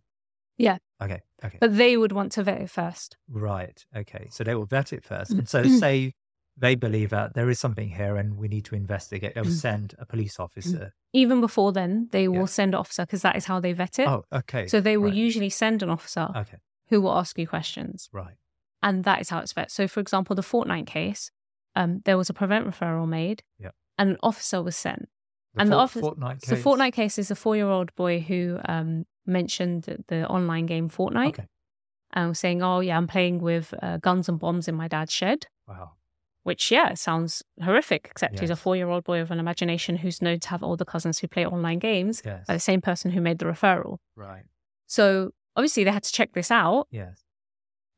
Yeah. Okay. Okay. but they would want to vet it first. Right. Okay. So they will vet it first. Mm. And so say they believe that there is something here and we need to investigate. They'll Mm. send a police officer. Even before then, they will Yeah. send an officer because that is how they vet it. Oh, okay. so they will right. usually send an officer Okay. who will ask you questions. Right. and that is how it's vet. So, for example, the Fortnite case, um, there was a prevent referral made, Yeah. and an officer was sent. The And the officer, office- Fortnite So, case. Fortnite case is a four-year-old boy who um, mentioned the online game Fortnite Okay. and was saying, "Oh yeah, I'm playing with uh, guns and bombs in my dad's shed." Wow. Which, yeah, sounds horrific. Except he's a four-year-old boy with an imagination who's known to have older cousins who play online games Yes. by the same person who made the referral. Right. So obviously they had to check this out, Yes.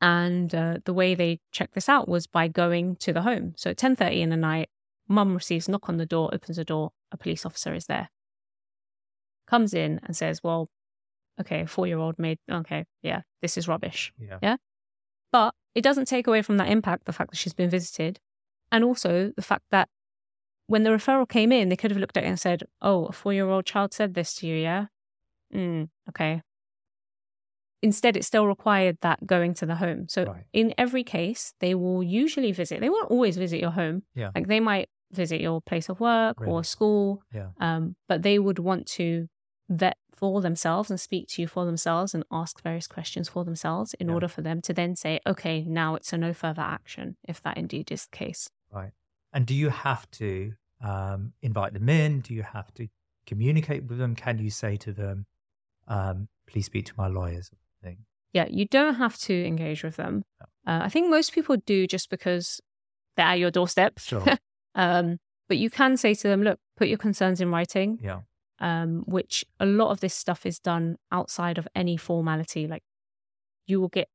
and uh, the way they checked this out was by going to the home so at 10.30 in the night mum receives a knock on the door opens the door a police officer is there comes in and says well okay a four-year-old made okay yeah this is rubbish Yeah. but it doesn't take away from that impact the fact that she's been visited and also the fact that when the referral came in they could have looked at it and said oh a four-year-old child said this to you yeah mm, okay Instead, it still required that going to the home. So, Right. in every case, they will usually visit. They won't always visit your home. Yeah. Like they might visit your place of work Really? or school, Yeah. um, but they would want to vet for themselves and speak to you for themselves and ask various questions for themselves in Yeah. order for them to then say, okay, now it's a no further action, if that indeed is the case. Right. And do you have to um, invite them in? Do you have to communicate with them? Can you say to them, um, please speak to my lawyers? Thing. Yeah, you don't have to engage with them. Uh, I think most people do just because they're at your doorstep. Sure. *laughs* Um, but you can say to them, look, put your concerns in writing, Yeah. Um, which a lot of this stuff is done outside of any formality. Like you will get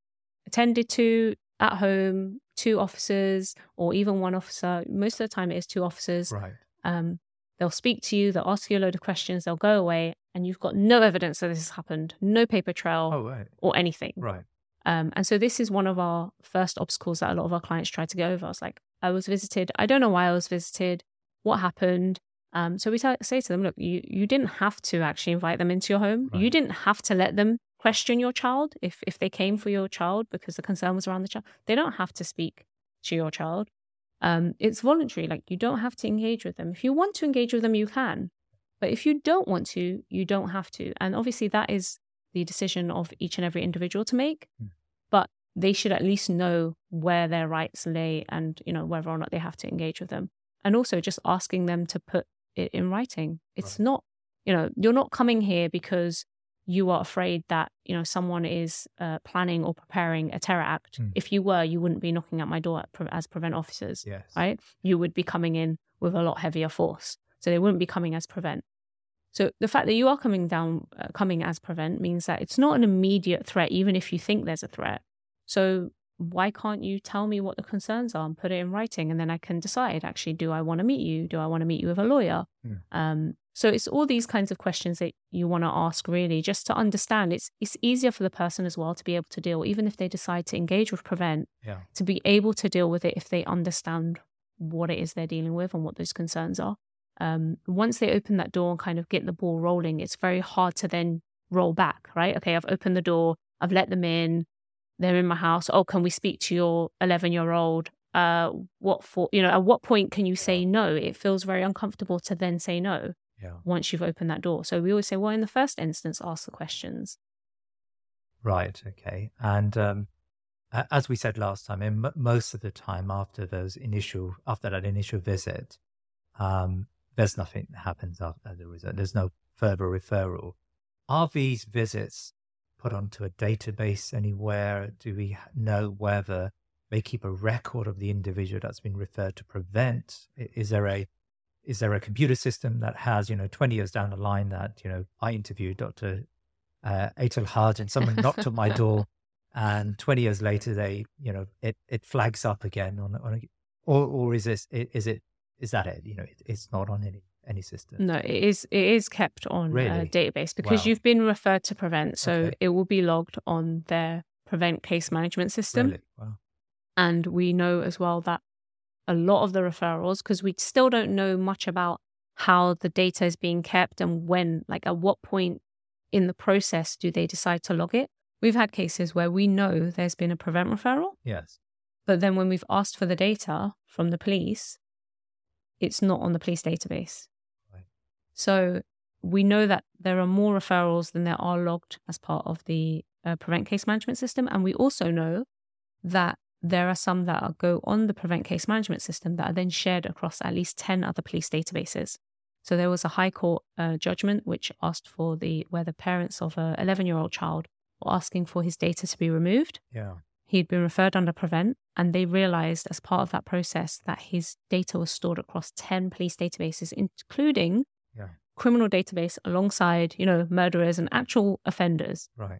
attended to at home, two officers, or even one officer. Most of the time, it is two officers. Right. Um, they'll speak to you, they'll ask you a load of questions, they'll go away, and you've got no evidence that this has happened, no paper trail Oh, right. or anything. Right. Um, and so this is one of our first obstacles that a lot of our clients try to get over. I was like, I was visited. I don't know why I was visited. What happened? Um, so we t- say to them, look, you, you didn't have to actually invite them into your home. Right. You didn't have to let them question your child if, if they came for your child because the concern was around the child. They don't have to speak to your child. Um, it's voluntary. Like you don't have to engage with them. If you want to engage with them, you can. But if you don't want to, you don't have to. And obviously, that is the decision of each and every individual to make. Mm. But they should at least know where their rights lay and you know whether or not they have to engage with them and also just asking them to put it in writing it's right. not you know you're not coming here because you are afraid that you know someone is uh, planning or preparing a terror act mm. if you were you wouldn't be knocking at my door as prevent officers yes. right you would be coming in with a lot heavier force so they wouldn't be coming as prevent so the fact that you are coming down uh, coming as prevent means that it's not an immediate threat even if you think there's a threat so why can't you tell me what the concerns are and put it in writing? And then I can decide actually do I want to meet you? Do I want to meet you with a lawyer? Yeah. um, so it's all these kinds of questions that you want to ask really just to understand. It's it's easier for the person as well to be able to deal even if they decide to engage with prevent yeah. to be able to deal with it if they understand what it is they're dealing with and what those concerns are. Um, once they open that door and kind of get the ball rolling it's very hard to then roll back right? Okay I've opened the door I've let them in they're in my house. Oh, can we speak to your 11 year old? Uh, what for? You know, at what point can you say no? It feels very uncomfortable to then say no. Yeah. Once you've opened that door, so we always say, well, in the first instance, ask the questions. Right. Okay. And um, as we said last time, in m- most of the time after those initial, after that initial visit, um, there's nothing that happens after the result. There's no further referral. Are these visits put onto a database anywhere? Do we know whether they keep a record of the individual that's been referred to prevent? Is there a is there a computer system that has, you know, 20 years down the line that, you know, I interviewed Dr. Uh, Haj and someone knocked on my *laughs* door and 20 years later they, you know, it, it flags up again on, on a, or, or is this, is it, is that it? You know, it, it's not on any any system? No, it is it is kept on uh, really? a database because wow. you've been referred to Prevent, so okay. it will be logged on their Prevent case management system. Really? Wow. And we know as well that a lot of the referrals, because we still don't know much about how the data is being kept and when, like at what point in the process do they decide to log it. We've had cases where we know there's been a prevent referral. Yes. But then when we've asked for the data from the police, it's not on the police database. So we know that there are more referrals than there are logged as part of the uh, prevent case management system. And we also know that there are some that are, go on the prevent case management system that are then shared across at least 10 other police databases. So there was a high court uh, judgment which asked for the where the parents of a 11 year old child were asking for his data to be removed. Yeah. He'd been referred under prevent, and they realized as part of that process that his data was stored across 10 police databases, including yeah. criminal database alongside, you know, murderers and actual offenders. Right.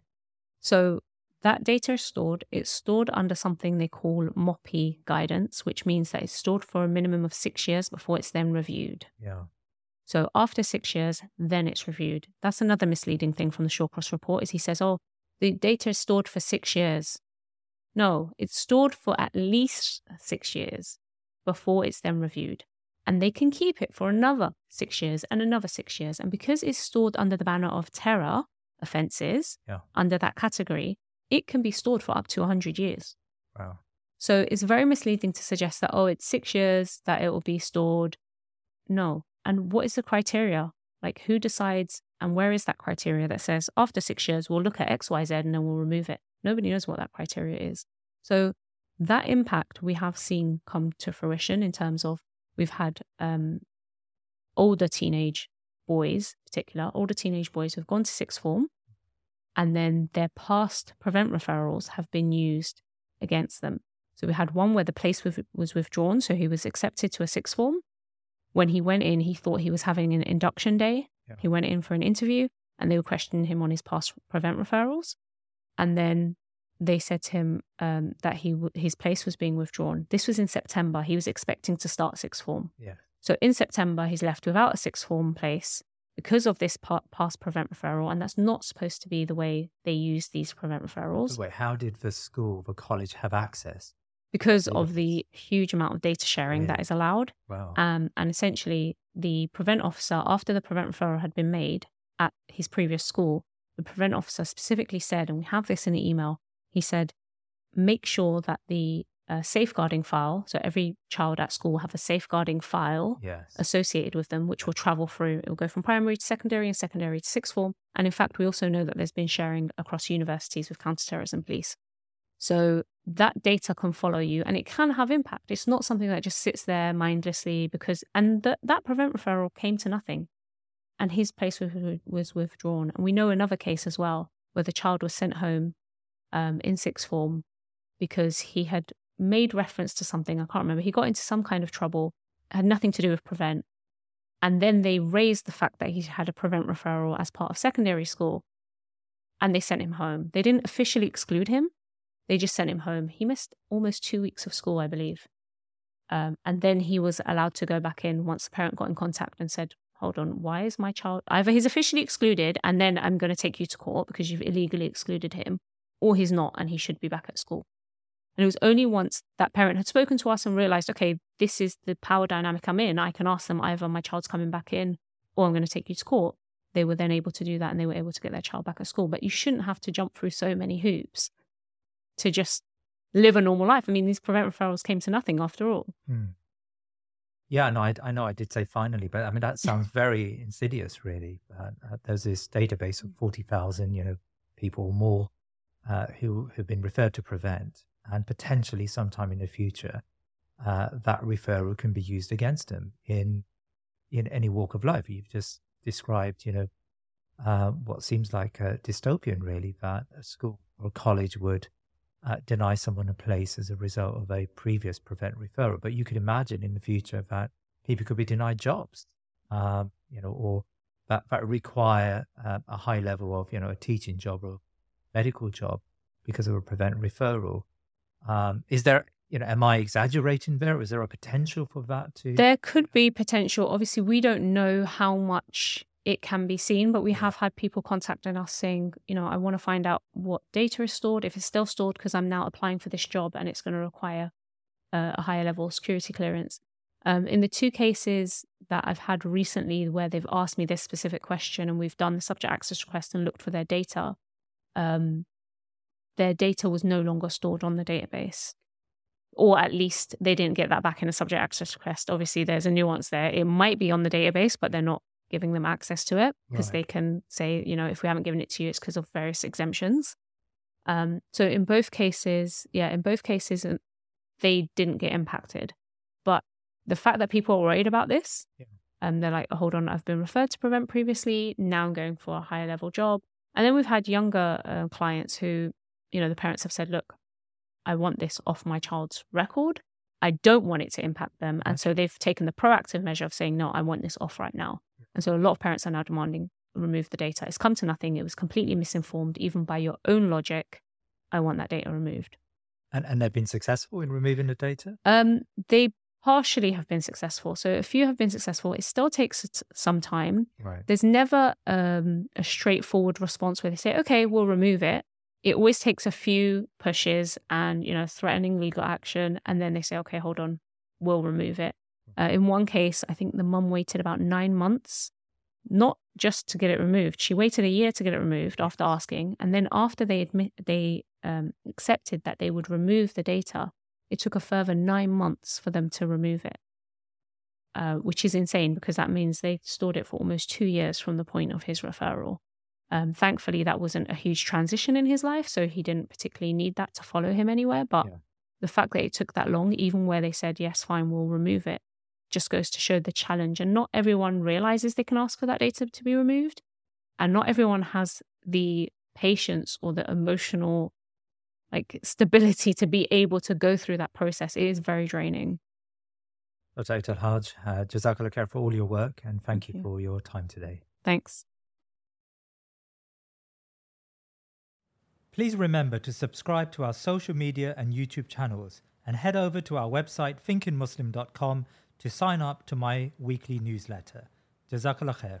So that data is stored. It's stored under something they call MOPI guidance, which means that it's stored for a minimum of six years before it's then reviewed. Yeah. So after six years, then it's reviewed. That's another misleading thing from the Shawcross report is he says, oh, the data is stored for six years. No, it's stored for at least six years before it's then reviewed and they can keep it for another six years and another six years. And because it's stored under the banner of terror offences, yeah. under that category, it can be stored for up to 100 years. Wow. So it's very misleading to suggest that, oh, it's six years that it will be stored. No. And what is the criteria? Like, who decides and where is that criteria that says after six years, we'll look at X, Y, Z and then we'll remove it? Nobody knows what that criteria is. So that impact we have seen come to fruition in terms of we've had um, older teenage boys, particular older teenage boys who've gone to sixth form, and then their past prevent referrals have been used against them. So we had one where the place was withdrawn, so he was accepted to a sixth form. When he went in, he thought he was having an induction day. Yeah. He went in for an interview, and they were questioning him on his past prevent referrals. And then they said to him um, that he w- his place was being withdrawn. This was in September. He was expecting to start sixth form. Yeah. So in September, he's left without a sixth form place, because of this past prevent referral, and that's not supposed to be the way they use these prevent referrals. Wait, how did the school, the college have access? Because of the huge amount of data sharing that is allowed. Wow. Um, and essentially, the prevent officer, after the prevent referral had been made at his previous school, the prevent officer specifically said, and we have this in the email, he said, make sure that the uh, safeguarding file, so every child at school will have a safeguarding file yes. associated with them, which will travel through. It will go from primary to secondary and secondary to sixth form. And in fact, we also know that there's been sharing across universities with counterterrorism police. So that data can follow you and it can have impact. It's not something that just sits there mindlessly because, and th- that prevent referral came to nothing and his place was, was withdrawn. And we know another case as well where the child was sent home um, in sixth form because he had made reference to something. I can't remember. He got into some kind of trouble, had nothing to do with prevent. And then they raised the fact that he had a prevent referral as part of secondary school and they sent him home. They didn't officially exclude him, they just sent him home. He missed almost two weeks of school, I believe. Um, and then he was allowed to go back in once the parent got in contact and said, Hold on, why is my child either he's officially excluded and then I'm going to take you to court because you've illegally excluded him, or he's not and he should be back at school. And it was only once that parent had spoken to us and realized, okay, this is the power dynamic I'm in. I can ask them either my child's coming back in or I'm going to take you to court. They were then able to do that and they were able to get their child back at school. But you shouldn't have to jump through so many hoops to just live a normal life. I mean, these prevent referrals came to nothing after all. Hmm. Yeah, no, I, I know I did say finally, but I mean, that sounds *laughs* very insidious, really. Uh, uh, there's this database of 40,000, you know, people or more uh, who have been referred to prevent and potentially sometime in the future, uh, that referral can be used against them in in any walk of life. You've just described, you know, uh, what seems like a dystopian, really, that a school or a college would uh, deny someone a place as a result of a previous prevent referral. But you could imagine in the future that people could be denied jobs, um, you know, or that, that require uh, a high level of, you know, a teaching job or medical job because of a prevent referral. Um, is there, you know, am I exaggerating there? Is there a potential for that to? There could be potential. Obviously, we don't know how much it can be seen, but we have had people contacting us saying, you know, I want to find out what data is stored, if it's still stored, because I'm now applying for this job and it's going to require uh, a higher level security clearance. Um, in the two cases that I've had recently where they've asked me this specific question and we've done the subject access request and looked for their data, um, their data was no longer stored on the database. Or at least they didn't get that back in a subject access request. Obviously, there's a nuance there. It might be on the database, but they're not giving them access to it because right. they can say, you know, if we haven't given it to you, it's because of various exemptions. Um, so in both cases, yeah, in both cases, uh, they didn't get impacted. But the fact that people are worried about this, yeah. and they're like, oh, hold on, I've been referred to prevent previously. Now I'm going for a higher level job. And then we've had younger uh, clients who, you know, the parents have said, look, I want this off my child's record. I don't want it to impact them. And so they've taken the proactive measure of saying, no, I want this off right now. And so a lot of parents are now demanding remove the data. It's come to nothing. It was completely misinformed, even by your own logic. I want that data removed. And and they've been successful in removing the data. Um, they partially have been successful. So a few have been successful. It still takes some time. Right. There's never um, a straightforward response where they say, "Okay, we'll remove it." It always takes a few pushes and you know threatening legal action, and then they say, "Okay, hold on, we'll remove it." Uh, in one case, I think the mum waited about nine months, not just to get it removed. She waited a year to get it removed after asking, and then after they admit they um, accepted that they would remove the data, it took a further nine months for them to remove it, uh, which is insane because that means they stored it for almost two years from the point of his referral. Um, thankfully, that wasn't a huge transition in his life, so he didn't particularly need that to follow him anywhere. But yeah. the fact that it took that long, even where they said, yes, fine, we'll remove it, just goes to show the challenge. And not everyone realizes they can ask for that data to be removed. And not everyone has the patience or the emotional like stability to be able to go through that process. It is very draining. Dr. Haj, uh, Jazakallah khair for all your work and thank, thank you, you for your time today. Thanks. Please remember to subscribe to our social media and YouTube channels and head over to our website thinkingmuslim.com to sign up to my weekly newsletter. Jazakallah khair.